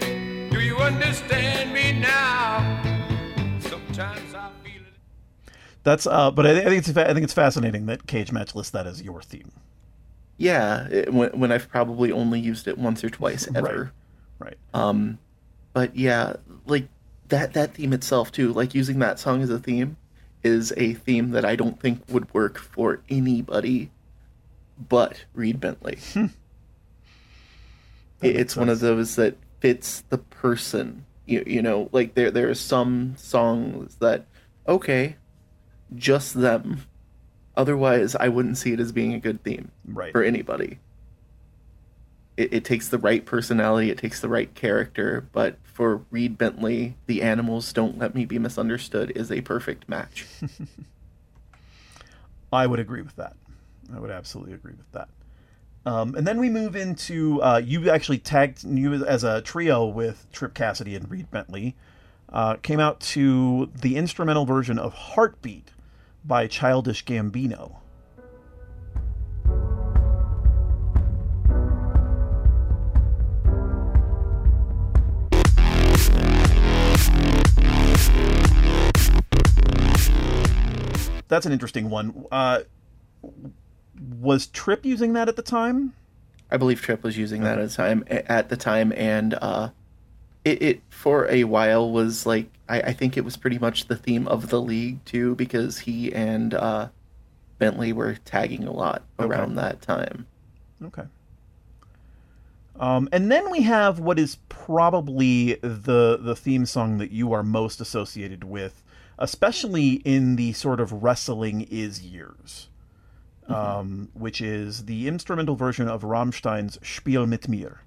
[SPEAKER 5] do you understand me now? Sometimes I feel it.
[SPEAKER 2] That's uh, but I, I think it's I think it's fascinating that cage match lists that as your theme.
[SPEAKER 1] Yeah, it, when when I've probably only used it once or twice ever.
[SPEAKER 2] Right. right.
[SPEAKER 1] Um, but yeah, like that that theme itself too, like using that song as a theme, is a theme that I don't think would work for anybody, but Reed Bentley. It- it's one of those that fits the person. You you know, like there there are some songs that okay, just them. Otherwise, I wouldn't see it as being a good theme
[SPEAKER 2] Right.
[SPEAKER 1] for anybody. It, it takes the right personality, it takes the right character, but for Reed Bentley, the animals don't let me be misunderstood is a perfect match.
[SPEAKER 2] I would agree with that. I would absolutely agree with that. Um, and then we move into uh, you actually tagged you as a trio with Trip Cassidy and Reed Bentley. Uh, came out to the instrumental version of "Heartbeat" by Childish Gambino. That's an interesting one. Uh, was Trip using that at the time?
[SPEAKER 1] I believe Trip was using that at the time. At the time, and uh, it, it for a while was like I, I think it was pretty much the theme of the league too, because he and uh, Bentley were tagging a lot around that time.
[SPEAKER 2] Okay. Um, and then we have what is probably the the theme song that you are most associated with, especially in the sort of wrestling is years, um, which is the instrumental version of Rammstein's "Spiel mit mir."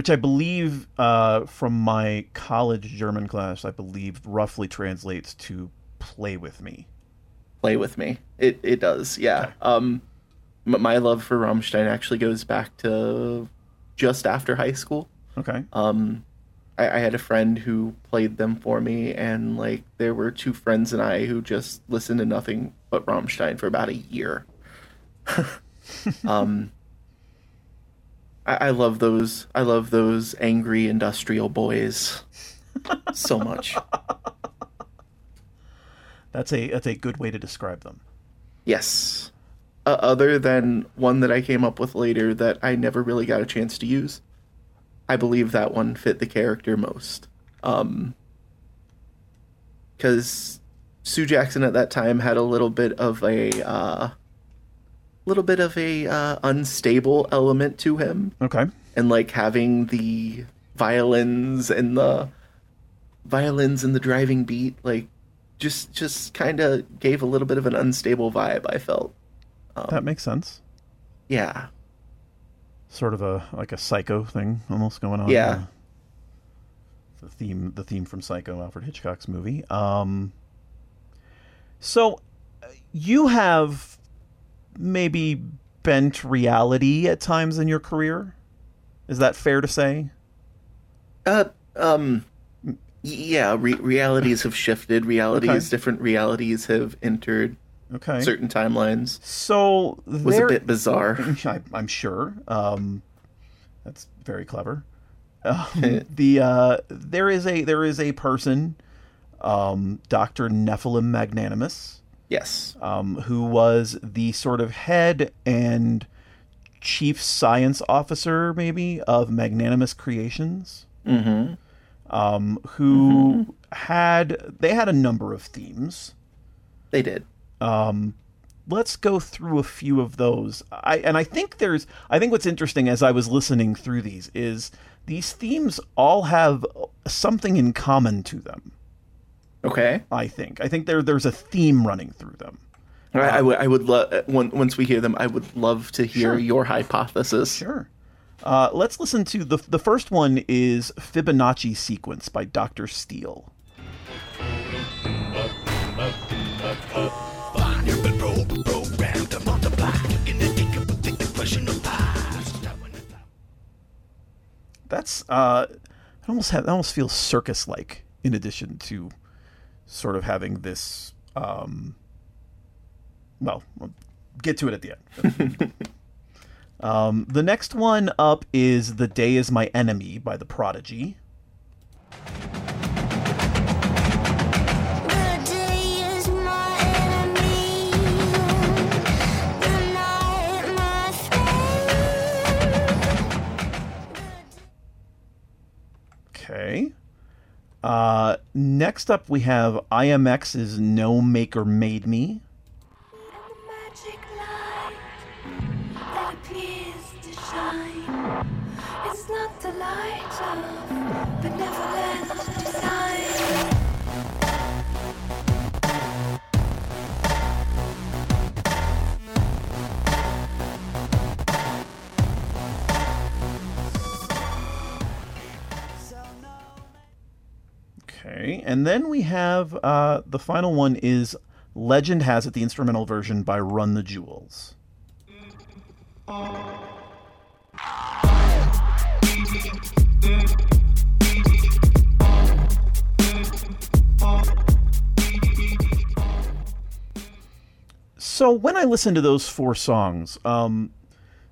[SPEAKER 2] Which I believe, uh, from my college German class, I believe roughly translates to "play with me."
[SPEAKER 1] Play with me. It it does. Yeah. Um, my love for Rammstein actually goes back to just after high school.
[SPEAKER 2] Okay.
[SPEAKER 1] Um, I, I had a friend who played them for me, and like there were two friends and I who just listened to nothing but Rammstein for about a year. um, I, I love those. I love those angry industrial boys so much.
[SPEAKER 2] That's a that's a good way to describe them.
[SPEAKER 1] Yes. Uh, other than one that I came up with later that I never really got a chance to use, I believe that one fit the character most. Um, because Sue Jackson at that time had a little bit of a uh, little bit of a uh, unstable element to him,
[SPEAKER 2] Okay.
[SPEAKER 1] and like having the violins and the violins and the driving beat, like just just kind of gave a little bit of an unstable vibe. I felt.
[SPEAKER 2] that makes sense.
[SPEAKER 1] Yeah.
[SPEAKER 2] Sort of a like a psycho thing almost going on.
[SPEAKER 1] Yeah.
[SPEAKER 2] the theme the theme from Psycho, Alfred Hitchcock's movie. Um so uh, you have maybe bent reality at times in your career? Is that fair to say?
[SPEAKER 1] Uh, um, yeah. Re- realities have shifted. Realities,
[SPEAKER 2] Okay.
[SPEAKER 1] different realities have entered
[SPEAKER 2] Okay.
[SPEAKER 1] certain timelines.
[SPEAKER 2] So
[SPEAKER 1] Was a bit bizarre.
[SPEAKER 2] I, I'm sure. Um, that's very clever. Um, the uh, there is a there is a person, um, Doctor Nephilim Magnanimous,
[SPEAKER 1] Yes.
[SPEAKER 2] um, who was the sort of head and chief science officer, maybe of Magnanimous Creations.
[SPEAKER 1] Mm-hmm.
[SPEAKER 2] Um, who had they had a number of themes.
[SPEAKER 1] They did.
[SPEAKER 2] Um, let's go through a few of those. I and I think there's I think what's interesting as I was listening through these is these themes all have something in common to them.
[SPEAKER 1] Okay.
[SPEAKER 2] I think I think there there's a theme running through them.
[SPEAKER 1] I, I would. Would love. Once we hear them, I would love to hear
[SPEAKER 2] Sure.
[SPEAKER 1] your hypothesis.
[SPEAKER 2] Sure. Uh, let's listen to the the first one is Fibonacci sequence by Dr. Steel. That's uh, it almost have, it almost feels circus like. In addition to sort of having this, um, well, we'll get to it at the end. um, the next one up is "The Day Is My Enemy" by The Prodigy. Uh, next up, we have IAMX's "No Maker Made Me." Okay, and then we have uh, the final one is Legend has it the instrumental version by Run the Jewels. So when I listen to those four songs, um,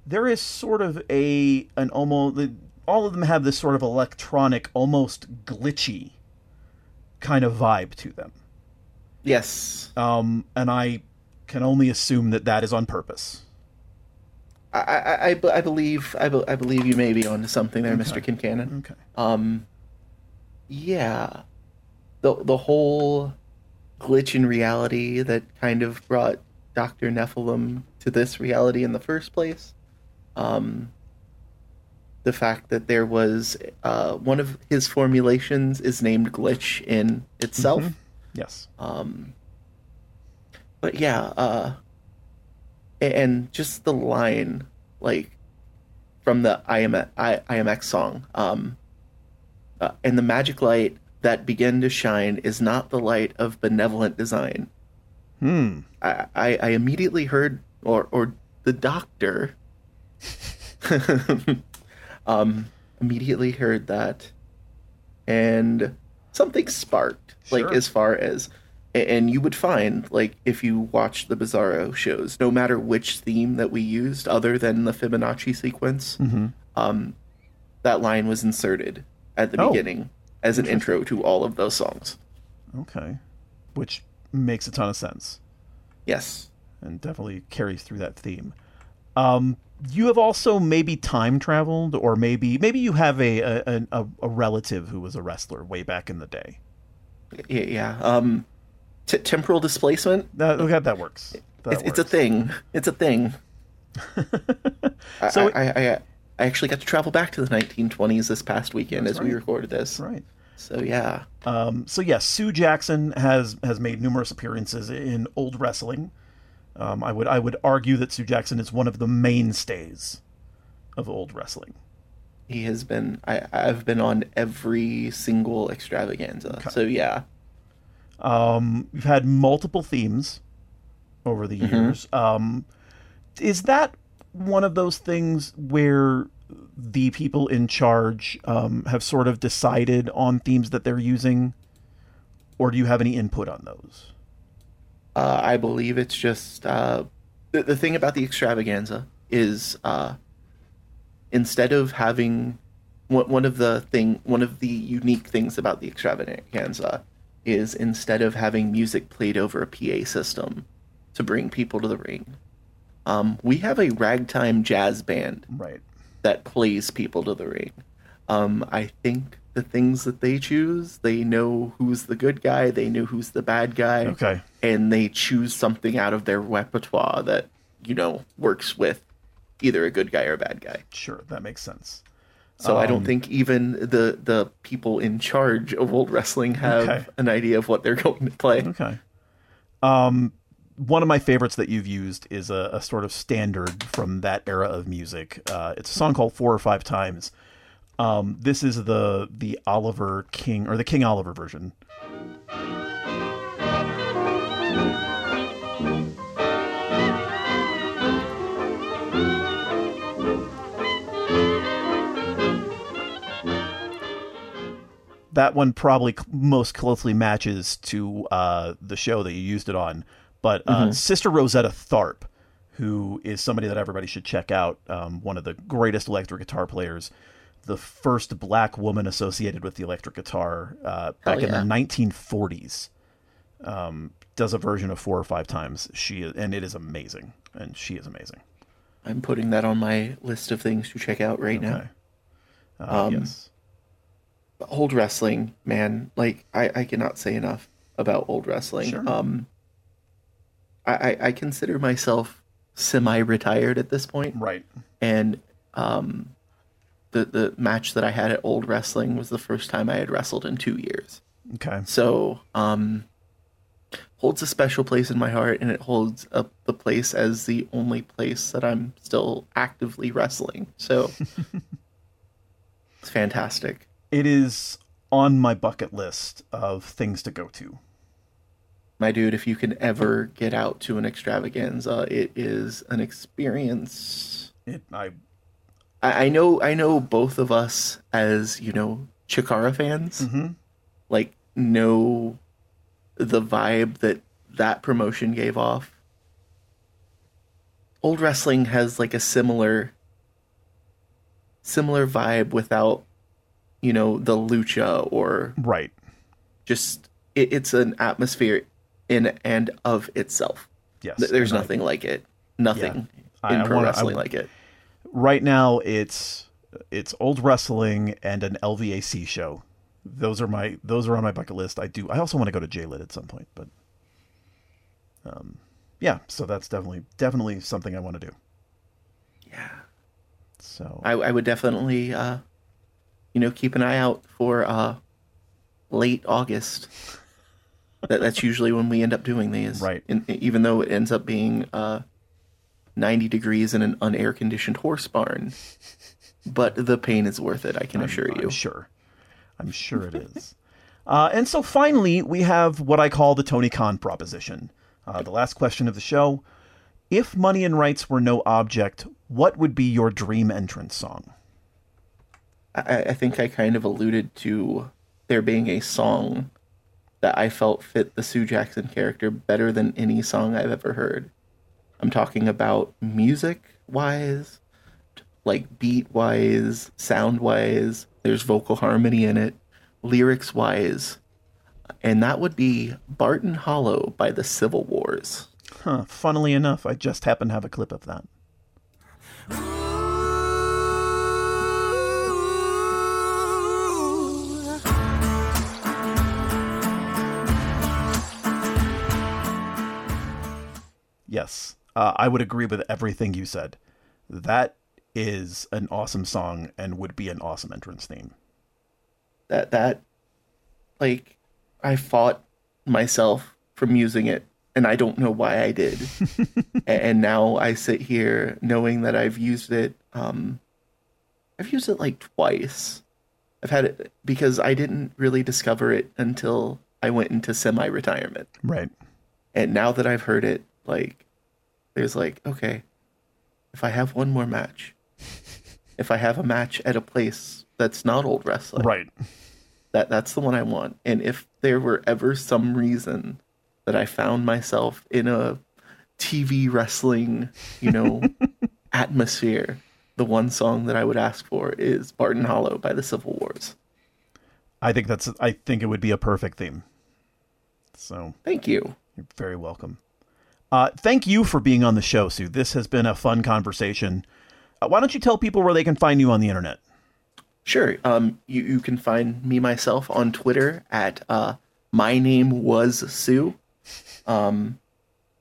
[SPEAKER 2] there is sort of a an almost all of them have this sort of electronic, almost glitchy kind of vibe to them,
[SPEAKER 1] Yes,
[SPEAKER 2] um, and I can only assume that that is on purpose.
[SPEAKER 1] I, I, I, I believe I, be- I believe you may be onto something there, Mr. Kincannon.
[SPEAKER 2] Okay.
[SPEAKER 1] Um, yeah, the the whole glitch in reality that kind of brought Doctor Nephilim to this reality in the first place. Um, the fact that there was uh, one of his formulations is named glitch in itself.
[SPEAKER 2] Yes.
[SPEAKER 1] Um, but yeah, uh, and just the line, like from the IM- I- IAMX song, um, uh, and the magic light that began to shine is not the light of benevolent design.
[SPEAKER 2] Hmm.
[SPEAKER 1] I, I, I immediately heard, or or the doctor, um, immediately heard that, and something sparked. Like as far as, and you would find like if you watch the Bizarro shows, no matter which theme that we used, other than the Fibonacci sequence, um, that line was inserted at the
[SPEAKER 2] Oh.
[SPEAKER 1] beginning as an intro to all of those songs.
[SPEAKER 2] Okay. Which makes a ton of sense
[SPEAKER 1] Yes.
[SPEAKER 2] and definitely carries through that theme. Um, you have also maybe time traveled, or maybe maybe you have a a, a a relative who was a wrestler way back in the day.
[SPEAKER 1] Yeah. yeah. Um, t- temporal displacement.
[SPEAKER 2] That okay, that works. That
[SPEAKER 1] it's, it's a thing. It's a thing.
[SPEAKER 2] So-
[SPEAKER 1] I, I, I, I actually got to travel back to the 1920s this past weekend as we recorded this.
[SPEAKER 2] Right.
[SPEAKER 1] So yeah,
[SPEAKER 2] Um, so yes, Sue Jackson has has made numerous appearances in old wrestling. Um, I would I would argue that Sue Jackson is one of the mainstays of old wrestling.
[SPEAKER 1] he has been. I, I've been on every single extravaganza. So yeah,
[SPEAKER 2] Um, we've had multiple themes over the years. Um, is that one of those things where the people in charge um, have sort of decided on themes that they're using, or do you have any input on those?
[SPEAKER 1] Uh, I believe it's just uh, the the thing about the extravaganza is uh, instead of having one one of the thing one of the unique things about the extravaganza is instead of having music played over a PA system to bring people to the ring, um, we have a ragtime jazz band
[SPEAKER 2] Right.
[SPEAKER 1] that plays people to the ring. Um, I think the things that they choose, they know who's the good guy, they know who's the bad guy,
[SPEAKER 2] Okay.
[SPEAKER 1] and they choose something out of their repertoire that you know works with either a good guy or a bad guy.
[SPEAKER 2] Sure, that makes sense.
[SPEAKER 1] So I
[SPEAKER 2] Um,
[SPEAKER 1] don't think even the the people in charge of old wrestling have
[SPEAKER 2] Okay.
[SPEAKER 1] an idea of what they're going to play.
[SPEAKER 2] Okay. Um, one of my favorites that you've used is a, a sort of standard from that era of music. Uh, it's a song called Four or Five Times. Um, this is the the Oliver King or the King Oliver version. that one probably most closely matches to uh, the show that you used it on. But uh, Sister Rosetta Tharpe, who is somebody that everybody should check out, um, one of the greatest electric guitar players, the first black woman associated with the electric guitar uh, back in the 1940s, um, does a version of four or five times. She is, and it is amazing, and she is amazing.
[SPEAKER 1] I'm putting that on my list of things to check out right now.
[SPEAKER 2] Okay. Uh,
[SPEAKER 1] Um,
[SPEAKER 2] yes.
[SPEAKER 1] old wrestling, man, like I, I cannot say enough about old wrestling.
[SPEAKER 2] Sure.
[SPEAKER 1] Um, I, I, I consider myself semi-retired at this point,
[SPEAKER 2] Right.
[SPEAKER 1] and um, the the match that I had at old wrestling was the first time I had wrestled in two years.
[SPEAKER 2] Okay.
[SPEAKER 1] So, um, holds a special place in my heart, and it holds up the place as the only place that I'm still actively wrestling. So, it's fantastic.
[SPEAKER 2] it is on my bucket list of things to go to.
[SPEAKER 1] my dude, if you can ever get out to an extravaganza, it is an experience.
[SPEAKER 2] It, I
[SPEAKER 1] I, I know, I know, both of us as you know Chikara fans,
[SPEAKER 2] Mhm.
[SPEAKER 1] like know the vibe that that promotion gave off. Old wrestling has like a similar, similar vibe without, you know, the lucha or
[SPEAKER 2] right.
[SPEAKER 1] just it, it's an atmosphere in and of itself.
[SPEAKER 2] Yes.
[SPEAKER 1] There's
[SPEAKER 2] and I-
[SPEAKER 1] nothing like it. Nothing
[SPEAKER 2] I-
[SPEAKER 1] in
[SPEAKER 2] I
[SPEAKER 1] pro
[SPEAKER 2] wanna-
[SPEAKER 1] wrestling
[SPEAKER 2] w-
[SPEAKER 1] like it.
[SPEAKER 2] Right now it's it's old wrestling and an LVAC show. Those are my those are on my bucket list. I do. I also want to go to JLit at some point, but um, yeah. So that's definitely definitely something I want to do.
[SPEAKER 1] Yeah.
[SPEAKER 2] So
[SPEAKER 1] I, I would definitely, uh, you know, keep an eye out for uh, late August. that that's usually when we end up doing these,
[SPEAKER 2] Right.
[SPEAKER 1] And even though it ends up being uh, ninety degrees in an unair conditioned horse barn, but the pain is worth it. I can assure
[SPEAKER 2] I'm
[SPEAKER 1] you.
[SPEAKER 2] sure. I'm sure it is. Uh, and so finally, we have what I call the Tony Khan proposition. Uh, the last question of the show. If money and rights were no object, what would be your dream entrance song?
[SPEAKER 1] I, I think I kind of alluded to there being a song that I felt fit the Sue Jackson character better than any song I've ever heard. I'm talking about music wise, like beat wise, sound wise, there's vocal harmony in it, lyrics wise. And that would be Barton Hollow by the Civil Wars.
[SPEAKER 2] Huh, funnily enough, I just happen to have a clip of that. Yes, uh, I would agree with everything you said. That is an awesome song and would be an awesome entrance theme.
[SPEAKER 1] that that like I fought myself from using it and I don't know why I did. And now I sit here knowing that I've used it um I've used it like twice. I've had it because I didn't really discover it until I went into semi-retirement.
[SPEAKER 2] Right.
[SPEAKER 1] And now that I've heard it like there's like okay, if I have one more match, if I have a match at a place that's not old wrestling,
[SPEAKER 2] Right.
[SPEAKER 1] that that's the one I want. And if there were ever some reason that I found myself in a TV wrestling, you know, atmosphere, the one song that I would ask for is Barton Hollow by the Civil Wars.
[SPEAKER 2] I think that's I think it would be a perfect theme. So
[SPEAKER 1] Thank you.
[SPEAKER 2] You're very welcome. Uh, thank you for being on the show, Sue. This has been a fun conversation. Uh, why don't you tell people where they can find you on the internet?
[SPEAKER 1] Sure. Um, you, you can find me myself on Twitter at uh, my name was Sue. Um,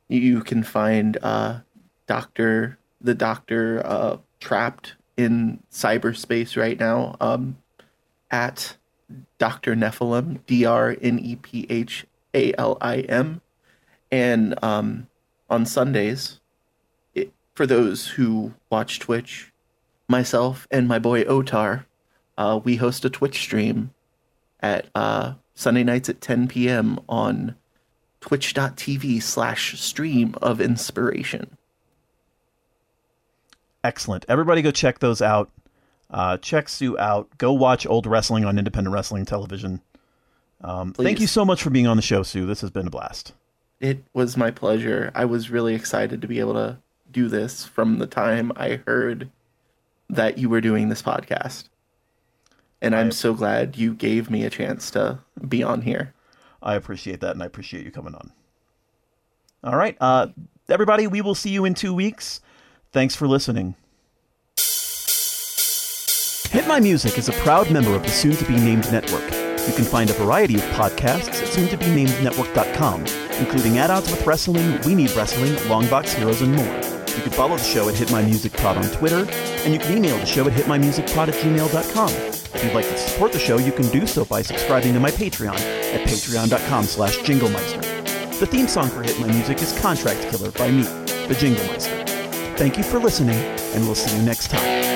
[SPEAKER 1] you can find uh, Doctor the Doctor uh, trapped in cyberspace right now um, at Doctor Nephilim D R N E P H A L I M, and um, on Sundays, it, for those who watch Twitch, myself and my boy Otar uh, we host a Twitch stream at uh, Sunday nights at 10 p.m. on twitch.tv slash stream of inspiration.
[SPEAKER 2] Excellent. Everybody go check those out. Uh, check Sue out. Go watch old wrestling on independent wrestling television. Um, thank you so much for being on the show, Sue. This has been a blast.
[SPEAKER 1] It was my pleasure. I was really excited to be able to do this from the time I heard that you were doing this podcast. And I'm so glad you gave me a chance to be on here.
[SPEAKER 2] I appreciate that, and I appreciate you coming on. All right, uh, everybody, we will see you in two weeks. Thanks for listening. Hit My Music is a proud member of the soon to be named network. You can find a variety of podcasts at soon to be named network.com, including Add Odds with Wrestling, We Need Wrestling, Longbox Heroes, and more. You can follow the show at Hit My Music Pod on Twitter, and you can email the show at hitmymusicpod at gmail.com. If you'd like to support the show, you can do so by subscribing to my Patreon at patreon.com slash jinglemeister. The theme song for Hit My Music is Contract Killer by me, the Jinglemeister. Thank you for listening, and we'll see you next time.